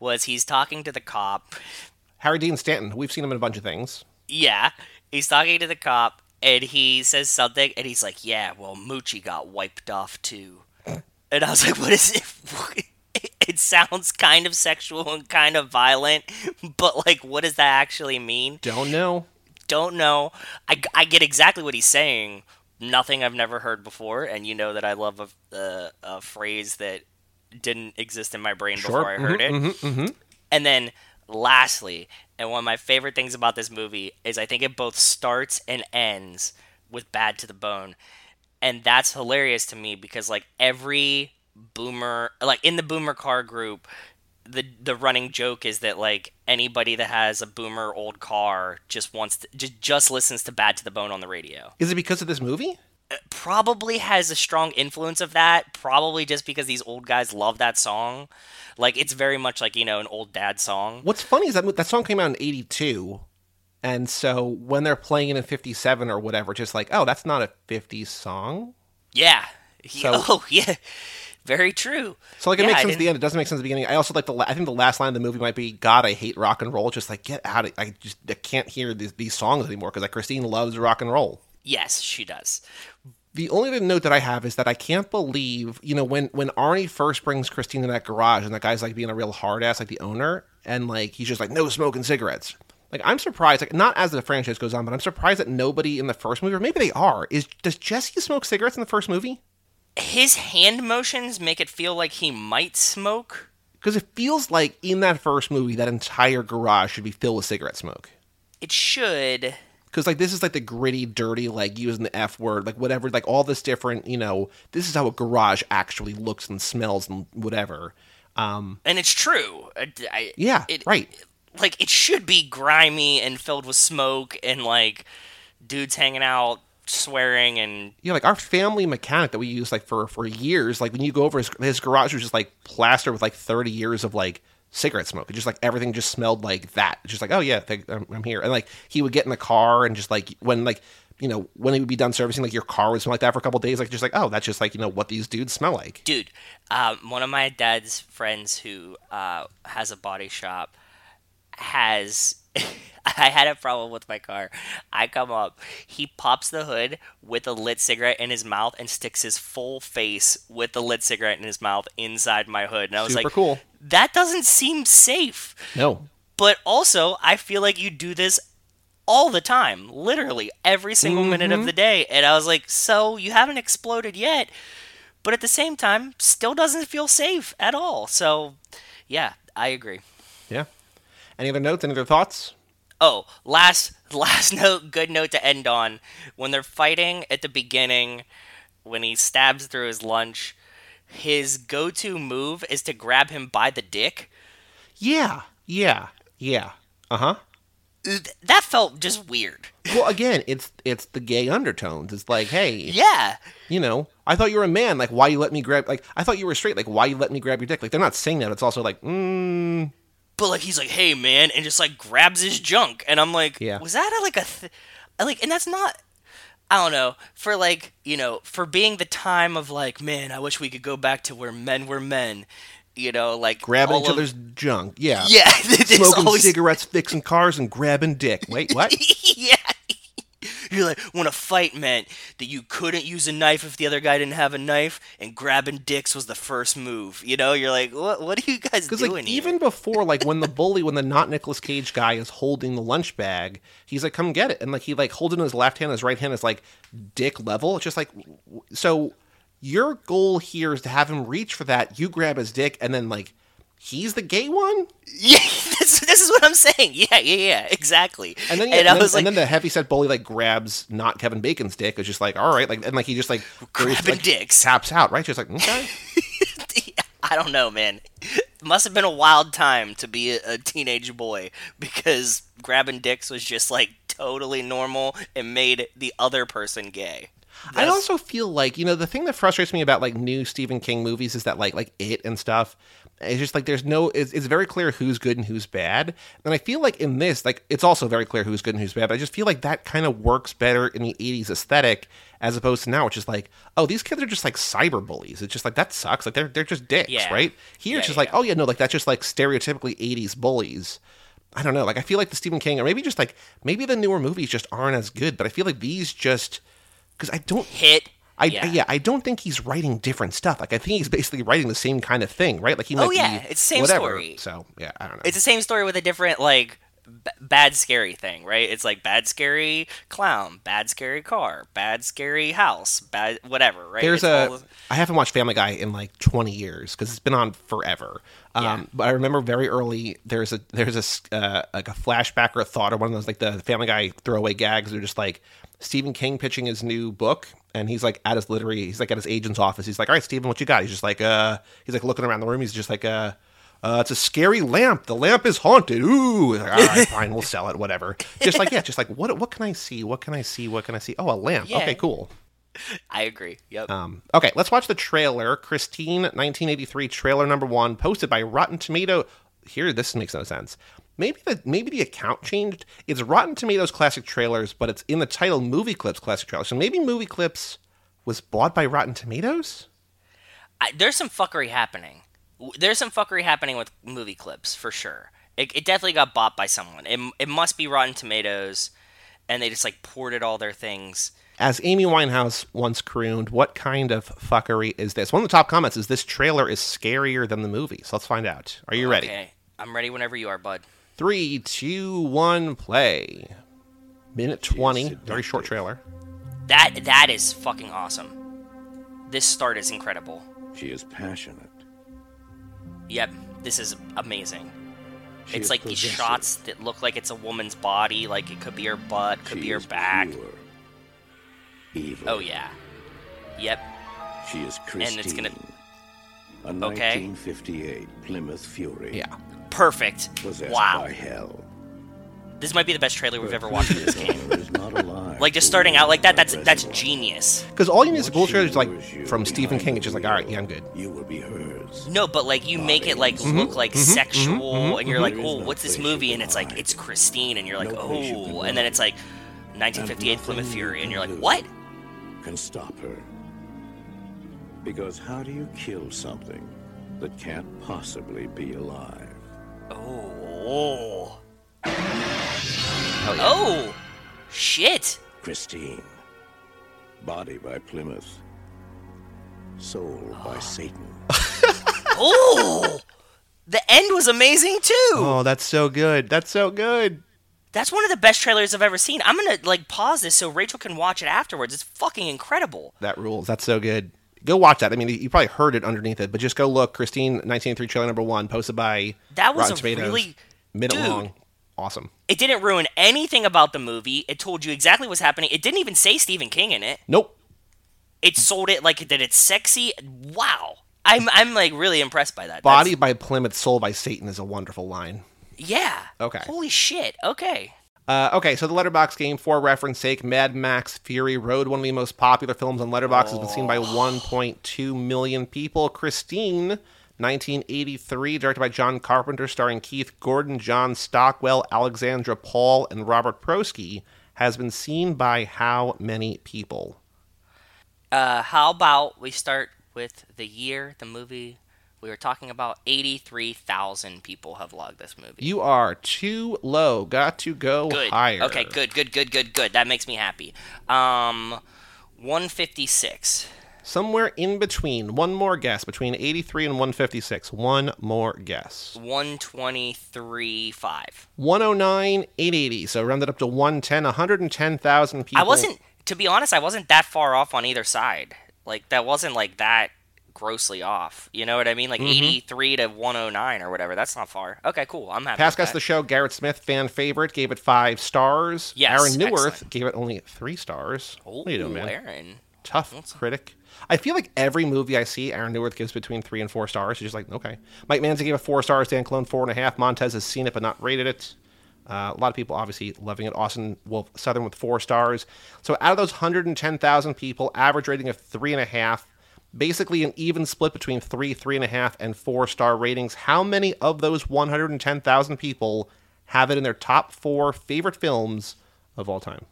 [SPEAKER 2] was he's talking to the cop
[SPEAKER 1] Harry Dean Stanton. We've seen him in a bunch of things.
[SPEAKER 2] Yeah, he's talking to the cop, and he says something, and he's like, "Yeah, well, Moochie got wiped off too." And I was like, "What is it?" It sounds kind of sexual and kind of violent, but like, what does that actually mean?
[SPEAKER 1] Don't know.
[SPEAKER 2] Don't know. I, I get exactly what he's saying. Nothing I've never heard before, and you know that I love a, a, a phrase that didn't exist in my brain before I heard it.
[SPEAKER 1] Mm-hmm,
[SPEAKER 2] And then lastly, and one of my favorite things about this movie is I think it both starts and ends with Bad to the Bone. And that's hilarious to me because like every boomer like in the boomer car group the the running joke is that like anybody that has a boomer old car just wants to just just listens to Bad to the Bone on the radio
[SPEAKER 1] Is it because of this movie?
[SPEAKER 2] Probably has a strong influence of that probably just because these old guys love that song like it's very much like you know an old dad song
[SPEAKER 1] What's funny is that that song came out in eighty two, and so when they're playing it in fifty seven or whatever, just like oh that's not a '50s song.
[SPEAKER 2] Yeah.
[SPEAKER 1] So-
[SPEAKER 2] oh, yeah. Very true.
[SPEAKER 1] So like it
[SPEAKER 2] Yeah,
[SPEAKER 1] makes sense at the end. It doesn't make sense at the beginning. I also like the. La- I think the last line of the movie might be "God, I hate rock and roll." Just like get out of. I just I can't hear these, these songs anymore because like Christine loves rock and roll.
[SPEAKER 2] Yes, she does.
[SPEAKER 1] The only other note that I have is that I can't believe, you know, when when Arnie first brings Christine to that garage and that guy's like being a real hard ass, like the owner, and like he's just like no smoking cigarettes. Like I'm surprised, like not as the franchise goes on, but I'm surprised that nobody in the first movie, or maybe they are, is does Jesse smoke cigarettes in the first movie?
[SPEAKER 2] His hand motions make it feel like he might smoke.
[SPEAKER 1] Because it feels like in that first movie, that entire garage should be filled with cigarette smoke.
[SPEAKER 2] It should.
[SPEAKER 1] Because like this is like the gritty, dirty, like using the f word, like whatever, like all this different, you know, this is how a garage actually looks and smells and whatever. Um,
[SPEAKER 2] and it's true. I, I,
[SPEAKER 1] yeah,
[SPEAKER 2] it,
[SPEAKER 1] right.
[SPEAKER 2] Like it should be grimy and filled with smoke and like dudes hanging out swearing and
[SPEAKER 1] yeah like our family mechanic that we used like for for years like when you go over his, his garage was just like plastered with like 30 years of like cigarette smoke. It just like everything just smelled like that. Just like, oh yeah, I'm, I'm, here. And like he would get in the car and just like when like you know when he would be done servicing, like your car would smell like that for a couple days. Like just like oh, that's just like you know what these dudes smell like.
[SPEAKER 2] Dude, um, one of my dad's friends who uh, has a body shop has I had a problem with my car. I come up, he pops the hood with a lit cigarette in his mouth and sticks his full face with the lit cigarette in his mouth inside my hood. And I was
[SPEAKER 1] Super
[SPEAKER 2] like,
[SPEAKER 1] cool.
[SPEAKER 2] That doesn't seem safe.
[SPEAKER 1] No.
[SPEAKER 2] But also, I feel like you do this all the time, literally every single mm-hmm. minute of mm-hmm. the day. And I was like, so you haven't exploded yet, but at the same time, still doesn't feel safe at all. So, yeah, I agree.
[SPEAKER 1] Yeah. Any other notes? Any other thoughts?
[SPEAKER 2] Oh, last last note, good note to end on. When they're fighting at the beginning, when he stabs through his lunch, his go-to move is to grab him by the dick.
[SPEAKER 1] Yeah, yeah, yeah. Uh huh.
[SPEAKER 2] That felt just weird.
[SPEAKER 1] Well, again, it's it's the gay undertones. It's like, hey,
[SPEAKER 2] yeah,
[SPEAKER 1] you know, I thought you were a man. Like, why you let me grab? Like, I thought you were straight. Like, why you let me grab your dick? Like, they're not saying that. It's also like, mm,
[SPEAKER 2] but like he's like, "Hey man," and just like grabs his junk, and I'm like, yeah. "Was that a, like a th-? like?" And that's not. I don't know. For like you know, for being the time of like, man, I wish we could go back to where men were men. You know, like
[SPEAKER 1] grabbing each other's junk. Yeah.
[SPEAKER 2] Yeah.
[SPEAKER 1] Smoking always... cigarettes, fixing cars, and grabbing dick. Wait, what?
[SPEAKER 2] yeah. You're like, when a fight meant that you couldn't use a knife if the other guy didn't have a knife, and grabbing dicks was the first move. You know, you're like, what? What are you guys doing?
[SPEAKER 1] Like,
[SPEAKER 2] here?
[SPEAKER 1] even before, like when the bully, when the not Nicolas Cage guy is holding the lunch bag, he's like, "Come get it," and like he like holds it in his left hand, his right hand is like dick level. It's just like, so your goal here is to have him reach for that. You grab his dick, and then like he's the gay one.
[SPEAKER 2] Yeah, this, this is what I'm saying. Yeah, yeah, yeah, exactly.
[SPEAKER 1] And then, yeah, and, and, then, like, and then the heavy set bully like grabs not Kevin Bacon's dick. It's just like, all right, like, and like he just like
[SPEAKER 2] grabbing like, dicks,
[SPEAKER 1] taps out, right? Just like, okay.
[SPEAKER 2] I don't know, man. It must have been a wild time to be a, a teenage boy because grabbing dicks was just like totally normal and made the other person gay.
[SPEAKER 1] That's... I also feel like you know the thing that frustrates me about like new Stephen King movies is that like like it and stuff it's just like there's no. It's, it's, very clear who's good and who's bad. And I feel like in this, like it's also very clear who's good and who's bad. But I just feel like that kind of works better in the '80s aesthetic as opposed to now, which is like, oh, these kids are just like cyber bullies. It's just like that sucks. Like they're they're just dicks, yeah. right? Here yeah, it's just yeah, like, oh yeah, no, like that's just like stereotypically '80s bullies. I don't know. Like I feel like the Stephen King, or maybe just like maybe the newer movies just aren't as good. But I feel like these just because I don't
[SPEAKER 2] hit
[SPEAKER 1] I yeah. yeah. I don't think he's writing different stuff. Like I think he's basically writing the same kind of thing, right? Like he might oh yeah,
[SPEAKER 2] it's the same
[SPEAKER 1] whatever.
[SPEAKER 2] story.
[SPEAKER 1] So yeah, I don't know.
[SPEAKER 2] It's the same story with a different like b- bad scary thing, right? It's like bad scary clown, bad scary car, bad scary house, bad whatever, right?
[SPEAKER 1] There's it's a I haven't watched Family Guy in like 20 years because it's been on forever. Um, yeah. But I remember very early there's a there's a uh, like a flashback or a thought or one of those like the Family Guy throwaway gags. They're just like Stephen King pitching his new book, and he's like at his literary, he's like at his agent's office. He's like, "All right, Stephen, what you got?" He's just like, uh, he's like looking around the room. He's just like, uh, uh, it's a scary lamp. The lamp is haunted. Ooh, like, all right, fine, we'll sell it. Whatever. Just like yeah, just like what? What can I see? What can I see? What can I see? Oh, a lamp. Yeah. Okay, cool.
[SPEAKER 2] I agree. Yep.
[SPEAKER 1] Um, okay, let's watch the trailer. Christine, 1983, trailer number one, posted by Rotten Tomato. Here, this makes no sense maybe the maybe the account changed. It's Rotten Tomatoes classic trailers, but it's in the title Movie Clips classic trailers. So maybe Movie Clips was bought by Rotten Tomatoes.
[SPEAKER 2] I, there's some fuckery happening. There's some fuckery happening with Movie Clips for sure. It, it definitely got bought by someone. It, it must be Rotten Tomatoes, and they just like ported all their things
[SPEAKER 1] As Amy Winehouse once crooned, what kind of fuckery is this? One of the top comments is this trailer is scarier than the movie. So let's find out. Are you ready?
[SPEAKER 2] Okay, I'm ready whenever you are, bud.
[SPEAKER 1] Three, two, one, play. Minute 20. Very short trailer.
[SPEAKER 2] That that is fucking awesome. This start is incredible.
[SPEAKER 3] She is passionate.
[SPEAKER 2] Yep, this is amazing.
[SPEAKER 3] She
[SPEAKER 2] it's
[SPEAKER 3] is
[SPEAKER 2] like these shots that look like it's a woman's body, like it could be her butt, could
[SPEAKER 3] She
[SPEAKER 2] be her
[SPEAKER 3] is
[SPEAKER 2] back.
[SPEAKER 3] pure. Evil.
[SPEAKER 2] Oh yeah. Yep.
[SPEAKER 3] She is Christine.
[SPEAKER 2] And it's gonna-
[SPEAKER 3] A
[SPEAKER 2] Okay.
[SPEAKER 3] 1958 Plymouth Fury.
[SPEAKER 1] Yeah.
[SPEAKER 2] Perfect.
[SPEAKER 3] Possessed
[SPEAKER 2] Wow.
[SPEAKER 3] by hell.
[SPEAKER 2] This might be the best trailer we've ever watched in this game.
[SPEAKER 3] owner is not alive
[SPEAKER 2] Like just starting out like that, that's that's genius.
[SPEAKER 1] Because all you need is a cool
[SPEAKER 3] she
[SPEAKER 1] trailer, just like from Stephen King.
[SPEAKER 3] the
[SPEAKER 1] It's just like, all right, yeah, I'm good.
[SPEAKER 3] You will be hers.
[SPEAKER 2] No, but like you make it like
[SPEAKER 3] Body.
[SPEAKER 2] look like mm-hmm. Mm-hmm. sexual, and you're like, oh, what's this movie? And it's like it's Christine, and you're like,
[SPEAKER 3] No place you can
[SPEAKER 2] oh, and then it's like 1958 Plymouth Fury, and you're like, what?
[SPEAKER 3] Can stop her. Because how do you kill something that can't possibly be alive?
[SPEAKER 2] Oh. Oh. Shit.
[SPEAKER 3] Christine. Body by Plymouth. Soul by Satan.
[SPEAKER 2] Oh. the end was amazing too.
[SPEAKER 1] Oh, that's so good. That's so good.
[SPEAKER 2] That's one of the best trailers I've ever seen. I'm gonna like pause this so Rachel can watch it afterwards. It's fucking incredible.
[SPEAKER 1] That rules. That's so good. Go watch that. I mean, you probably heard it underneath it, but just go look. Christine, 1983 trailer number one, posted by
[SPEAKER 2] That was
[SPEAKER 1] Rotten
[SPEAKER 2] a
[SPEAKER 1] Tomatoes.
[SPEAKER 2] really-
[SPEAKER 1] minute
[SPEAKER 2] Dude.
[SPEAKER 1] long. Awesome.
[SPEAKER 2] It didn't ruin anything about the movie. It told you exactly what's happening. It didn't even say Stephen King in it.
[SPEAKER 1] Nope.
[SPEAKER 2] It sold it like that it's sexy. Wow. I'm I'm like really impressed by that.
[SPEAKER 1] Body
[SPEAKER 2] That's-
[SPEAKER 1] by Plymouth, Soul by Satan is a wonderful line.
[SPEAKER 2] yeah.
[SPEAKER 1] Okay.
[SPEAKER 2] Holy shit. Okay.
[SPEAKER 1] Uh, okay, so the Letterboxd game, for reference sake, Mad Max Fury Road, one of the most popular films on Letterboxd, has been seen by 1.2 million people. Christine, 1983, directed by John Carpenter, starring Keith Gordon, John Stockwell, Alexandra Paul, and Robert Prosky, has been seen by how many people?
[SPEAKER 2] Uh, how about we start with the year, the movie we were talking about? Eighty-three thousand people have logged this movie.
[SPEAKER 1] You are too low. Got to go
[SPEAKER 2] good.
[SPEAKER 1] higher.
[SPEAKER 2] Okay, good, good, good, good, good. That makes me happy. Um, one fifty-six.
[SPEAKER 1] Somewhere in between. One more guess. Between 83 and 156. One more guess.
[SPEAKER 2] 123 5
[SPEAKER 1] 109, 880. So rounded up to 110, 110,000 people.
[SPEAKER 2] I wasn't, to be honest, I wasn't that far off on either side. Like, that wasn't like that grossly off. You know what I mean?
[SPEAKER 1] Mm-hmm.
[SPEAKER 2] Like 83 to 109 or whatever. That's not far. Okay, cool. I'm happy.
[SPEAKER 1] Past guest of the show, Garrett Smith, fan favorite, gave it five stars.
[SPEAKER 2] Yes,
[SPEAKER 1] Aaron Newworth
[SPEAKER 2] excellent.
[SPEAKER 1] gave it only three stars.
[SPEAKER 2] Ooh,
[SPEAKER 1] what are you doing, man?
[SPEAKER 2] Aaron.
[SPEAKER 1] Tough critic. I feel like every movie I see, Aaron Newworth gives between three and four stars. He's just like, okay. Mike Manzi gave it four stars. Dan Clone four and a half. Montez has seen it but not rated it. Uh, a lot of people obviously loving it. Austin Wolf Southern with four stars. So out of those 110,000 people, average rating of three and a half. Basically, an even split between three, three and a half, and four star ratings. How many of those 110,000 people have it in their top four favorite films of all time?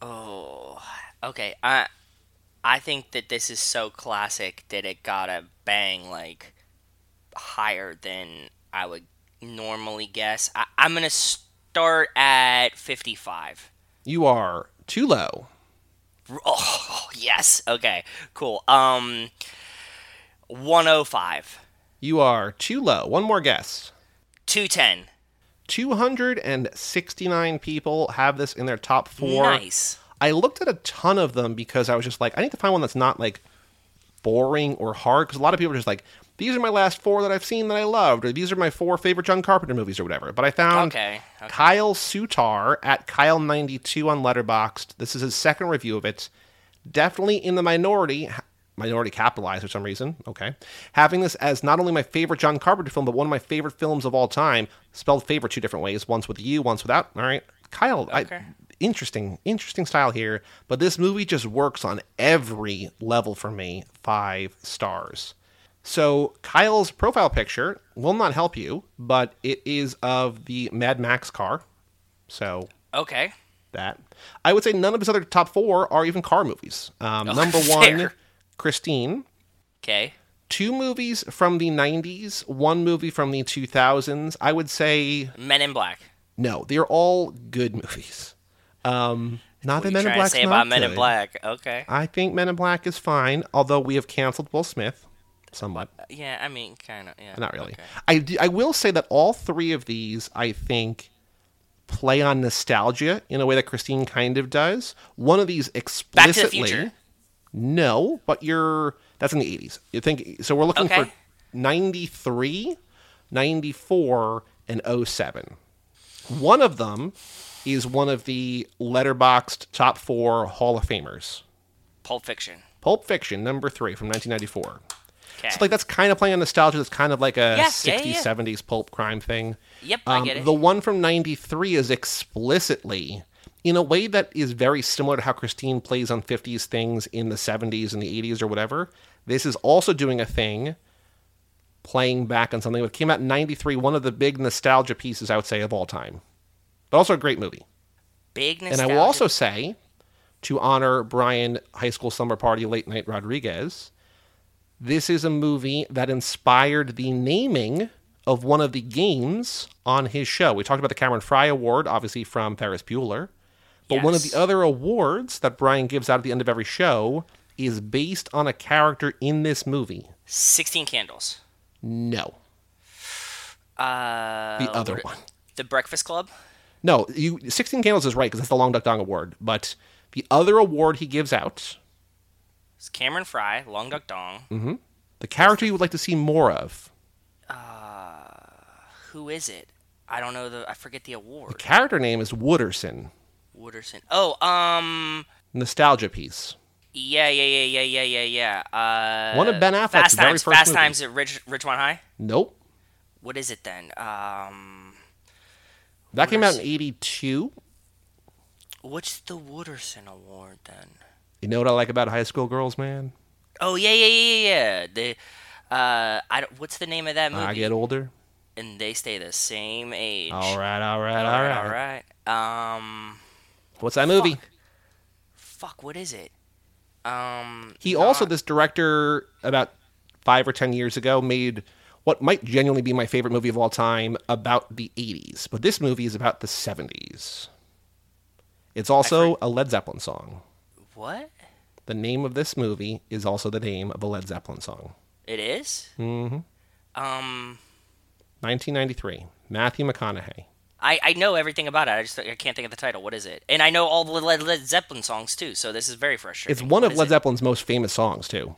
[SPEAKER 2] Oh, okay. I I think that this is so classic that it got a bang like higher than I would normally guess. I, I'm gonna start at 55.
[SPEAKER 1] You are too low.
[SPEAKER 2] Oh yes. Okay. Cool. Um, 105.
[SPEAKER 1] You are too low. One more guess.
[SPEAKER 2] 210.
[SPEAKER 1] 269 people have this in their top four.
[SPEAKER 2] Nice.
[SPEAKER 1] I looked at a ton of them because I was just like, I need to find one that's not like boring or hard. Because a lot of people are just like, these are my last four that I've seen that I loved, or these are my four favorite John Carpenter movies, or whatever. But I found
[SPEAKER 2] Okay. okay.
[SPEAKER 1] Kyle Sutar at Kyle92 on Letterboxd. This is his second review of it. Definitely in the minority, minority capitalized for some reason. Okay. Having this as not only my favorite John Carpenter film, but one of my favorite films of all time. Spelled favorite two different ways, once with you, once without. All right. Kyle, I,
[SPEAKER 2] Okay.
[SPEAKER 1] interesting, interesting style here. But this movie just works on every level for me. Five stars. So Kyle's profile picture will not help you, but it is of the Mad Max car. So
[SPEAKER 2] Okay.
[SPEAKER 1] that I would say none of his other top four are even car movies. Um,
[SPEAKER 2] Oh,
[SPEAKER 1] number one,
[SPEAKER 2] fair.
[SPEAKER 1] Christine.
[SPEAKER 2] Okay.
[SPEAKER 1] Two movies from the '90s, one movie from the 2000s. I would say
[SPEAKER 2] Men in Black.
[SPEAKER 1] no. They're all good movies. Um, Not
[SPEAKER 2] What
[SPEAKER 1] that Men in
[SPEAKER 2] to say about Men in. Black? Okay.
[SPEAKER 1] I think Men in Black is fine, although we have canceled Will Smith somewhat.
[SPEAKER 2] Uh, yeah, I mean, kind of. Yeah.
[SPEAKER 1] Not really.
[SPEAKER 2] Okay.
[SPEAKER 1] I, I will say that all three of these, I think, play on nostalgia in a way that Christine kind of does. One of these explicitly.
[SPEAKER 2] Future?
[SPEAKER 1] No, but you're. That's in the 80s. You think. So we're looking
[SPEAKER 2] Okay.
[SPEAKER 1] for 93, 94, and 07. One of them is one of the letterboxd top four Hall of Famers.
[SPEAKER 2] Pulp Fiction.
[SPEAKER 1] Pulp Fiction, number three from 1994.
[SPEAKER 2] Okay.
[SPEAKER 1] So like that's kind of playing on nostalgia. That's kind of like a
[SPEAKER 2] Yeah, yeah,
[SPEAKER 1] 60s,
[SPEAKER 2] yeah.
[SPEAKER 1] 70s pulp crime thing.
[SPEAKER 2] Yep, I
[SPEAKER 1] Um,
[SPEAKER 2] get it.
[SPEAKER 1] The one from 93 is explicitly in a way that is very similar to how Christine plays on 50s things in the 70s and the 80s or whatever. This is also doing a thing playing back on something that came out in 93, one of the big nostalgia pieces I would say of all time. But also a great movie.
[SPEAKER 2] Big nostalgia. And.
[SPEAKER 1] I will also say, to honor Brian High School Summer Party Late Night Rodriguez, this is a movie that inspired the naming of one of the games on his show. We talked about the Cameron Frye Award, obviously from Ferris Bueller. But one of the other awards that Brian gives out at the end of every show is based on a character in this movie.
[SPEAKER 2] 16 Candles.
[SPEAKER 1] No,
[SPEAKER 2] Uh,
[SPEAKER 1] the other
[SPEAKER 2] what-
[SPEAKER 1] one.
[SPEAKER 2] The Breakfast Club.
[SPEAKER 1] No, you 16 Candles is right because that's the Long Duck Dong Award. But the other award he gives out
[SPEAKER 2] It's Cameron Frye, Long Duck Dong.
[SPEAKER 1] The character you would like to see more of.
[SPEAKER 2] Uh, Who is it? I don't know the. I forget the award.
[SPEAKER 1] The character name is Wooderson.
[SPEAKER 2] Wooderson. Oh, um.
[SPEAKER 1] Nostalgia piece.
[SPEAKER 2] Yeah, yeah, yeah, yeah, yeah, yeah, yeah. Uh,
[SPEAKER 1] One of Ben Affleck's
[SPEAKER 2] Fast
[SPEAKER 1] very
[SPEAKER 2] Times.
[SPEAKER 1] first
[SPEAKER 2] Fast
[SPEAKER 1] movies.
[SPEAKER 2] Times at Ridge, Ridgemont High.
[SPEAKER 1] Nope.
[SPEAKER 2] What is it then? Um,
[SPEAKER 1] That came out in 82.
[SPEAKER 2] what's the Wooderson Award then?
[SPEAKER 1] You know what I like about high school girls, man?
[SPEAKER 2] Oh yeah, yeah, yeah, yeah, yeah. The uh, I don't, what's the name of that movie?
[SPEAKER 1] I get older.
[SPEAKER 2] and they stay the same age.
[SPEAKER 1] All right, all right,
[SPEAKER 2] all
[SPEAKER 1] all
[SPEAKER 2] right,
[SPEAKER 1] right.
[SPEAKER 2] all right. Um,
[SPEAKER 1] What's that movie?
[SPEAKER 2] Fuck. fuck, what is it? Um,
[SPEAKER 1] He also, this director, about five or ten years ago, made what might genuinely be my favorite movie of all time about the 80s. But this movie is about the 70s. It's also a Led Zeppelin song.
[SPEAKER 2] What?
[SPEAKER 1] The name of this movie is also the name of a Led Zeppelin song.
[SPEAKER 2] It is? Mm-hmm. Um,
[SPEAKER 1] 1993. Matthew McConaughey.
[SPEAKER 2] I, I know everything about it. I just I can't think of the title. What is it? And I know all the Led, Led Zeppelin songs too. So this is very frustrating.
[SPEAKER 1] It's one
[SPEAKER 2] What
[SPEAKER 1] of Led
[SPEAKER 2] it?
[SPEAKER 1] Zeppelin's most famous songs, too.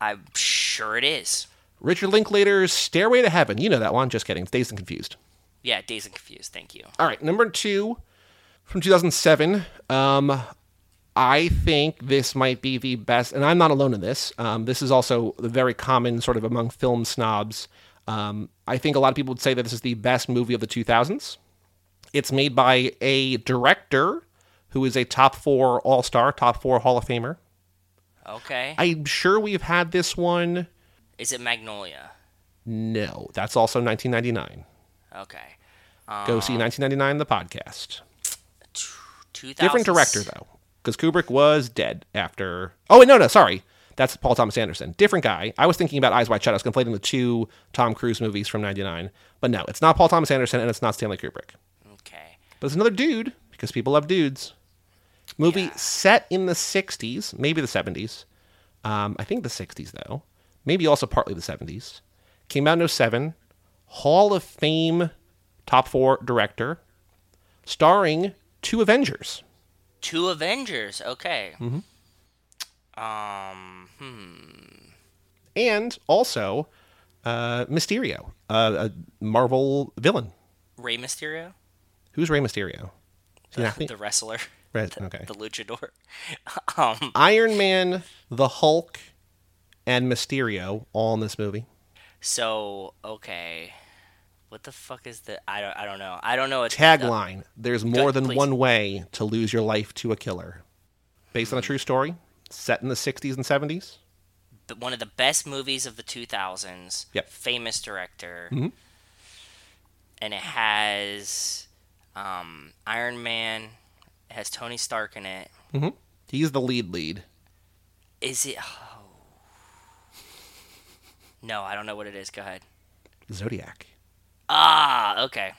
[SPEAKER 2] I'm sure it is.
[SPEAKER 1] Richard Linklater's Stairway to Heaven. You know that one. Just kidding. It's Dazed and Confused.
[SPEAKER 2] Yeah, Dazed and Confused. Thank you.
[SPEAKER 1] All right, number two from 2007. Um, I think this might be the best, and I'm not alone in this. Um, this is also very common, sort of among film snobs. Um, I think a lot of people would say that this is the best movie of the 2000s. It's made by a director who is a top four All Star, top four Hall of Famer.
[SPEAKER 2] Okay.
[SPEAKER 1] I'm sure we've had this one.
[SPEAKER 2] Is it Magnolia?
[SPEAKER 1] No, that's also 1999.
[SPEAKER 2] Okay.
[SPEAKER 1] Go see 1999, the podcast.
[SPEAKER 2] 2000.
[SPEAKER 1] Different director though, because Kubrick was dead after. Oh wait, no, no, sorry, that's Paul Thomas Anderson. Different guy. I was thinking about Eyes Wide Shut. I was conflating the two Tom Cruise movies from '99, but no, it's not Paul Thomas Anderson and it's not Stanley Kubrick.
[SPEAKER 2] Okay.
[SPEAKER 1] But it's another dude because people love dudes. Movie
[SPEAKER 2] Yeah.
[SPEAKER 1] set in the '60s, maybe the '70s. Um, I think the '60s though, maybe also partly the '70s. Came out in 07. Hall of Fame top four director, starring two Avengers.
[SPEAKER 2] Two Avengers. Okay.
[SPEAKER 1] Mm-hmm.
[SPEAKER 2] Um. Hmm.
[SPEAKER 1] and also uh, Mysterio, uh, a Marvel villain.
[SPEAKER 2] Rey Mysterio,
[SPEAKER 1] Who's Rey Mysterio? Is he an athlete?
[SPEAKER 2] the wrestler,
[SPEAKER 1] Right, okay.
[SPEAKER 2] the luchador. um.
[SPEAKER 1] Iron Man, the Hulk, and Mysterio all in this movie.
[SPEAKER 2] So okay. What the fuck is the? I don't. I don't know. I don't know. It's
[SPEAKER 1] Tagline: There's more than
[SPEAKER 2] please.
[SPEAKER 1] one way to lose your life to a killer. Based on a true story, set in the 60s and 70s.
[SPEAKER 2] But one of the best movies of the 2000s.
[SPEAKER 1] Yep.
[SPEAKER 2] Famous director.
[SPEAKER 1] Mhm.
[SPEAKER 2] And it has um, Iron Man. It has Tony Stark in it. Hmm.
[SPEAKER 1] He's the lead lead.
[SPEAKER 2] Is it? Oh. No, I don't know what it is. Go ahead.
[SPEAKER 1] Zodiac.
[SPEAKER 2] Ah, okay.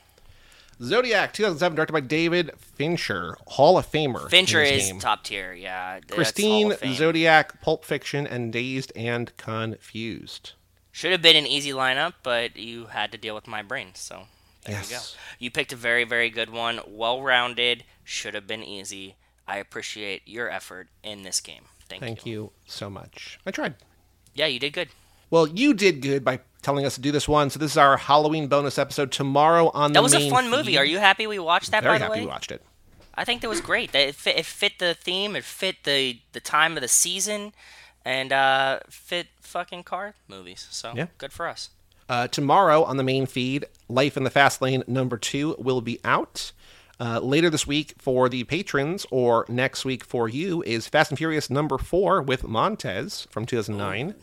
[SPEAKER 1] Zodiac 2007, directed by David Fincher, Hall of Famer.
[SPEAKER 2] Fincher is
[SPEAKER 1] game.
[SPEAKER 2] top tier. Yeah.
[SPEAKER 1] Christine. Zodiac, Pulp Fiction, and Dazed and Confused.
[SPEAKER 2] Should have been an easy lineup, but you had to deal with my brain. So there you go.
[SPEAKER 1] Yes.
[SPEAKER 2] You picked a very, very good one. Well rounded. Should have been easy. I appreciate your effort in this game. Thank, you.
[SPEAKER 1] Thank you so much. I tried.
[SPEAKER 2] Yeah, you did good.
[SPEAKER 1] Well, you did good by telling us to do this one. So this is our Halloween bonus episode tomorrow on the
[SPEAKER 2] That was a fun movie. Are you happy we watched that?
[SPEAKER 1] Very
[SPEAKER 2] by the
[SPEAKER 1] happy
[SPEAKER 2] way,
[SPEAKER 1] we watched it.
[SPEAKER 2] I think that was great. That it fit, it fit the theme. It fit the the time of the season, and uh, fit fucking car movies. So
[SPEAKER 1] Yeah.
[SPEAKER 2] good for us.
[SPEAKER 1] Uh, tomorrow on the main feed, Life in the Fast Lane number two will be out. Uh, later this week for the patrons, or next week for you, is Fast and Furious number four with Montez from 2009.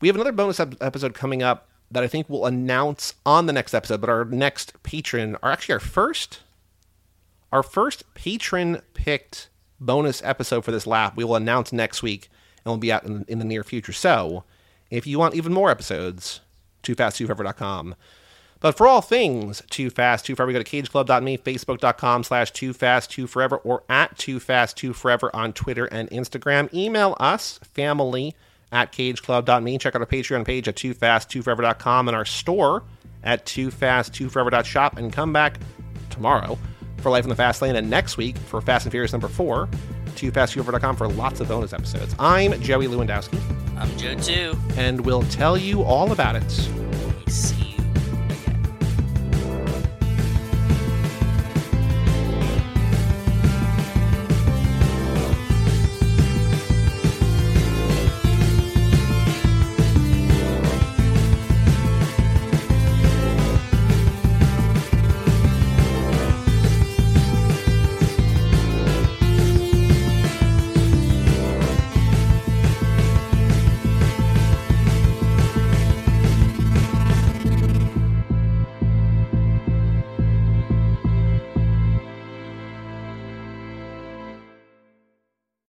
[SPEAKER 1] We have another bonus ep- episode coming up that I think we'll announce on the next episode, but our next patron, or actually our first, our first patron picked bonus episode for this lap, we will announce next week and will be out in, in the near future. So if you want even more episodes, toofast2forever.com. But for all things Too Fast, Too Forever, go to cageclub.me, facebook.com slash Too Fast, Too Forever, or at Too Fast, Too Forever on Twitter and Instagram. Email us, family at cageclub.me. Check out our Patreon page at toofast2forever.com and our store at toofast2forever.shop. And come back tomorrow for Life in the Fast Lane and next week for Fast and Furious number four, toofast2forever.com for lots of bonus episodes. I'm Joey Lewandowski,
[SPEAKER 2] I'm Joe too.
[SPEAKER 1] and we'll tell you all about it
[SPEAKER 2] We see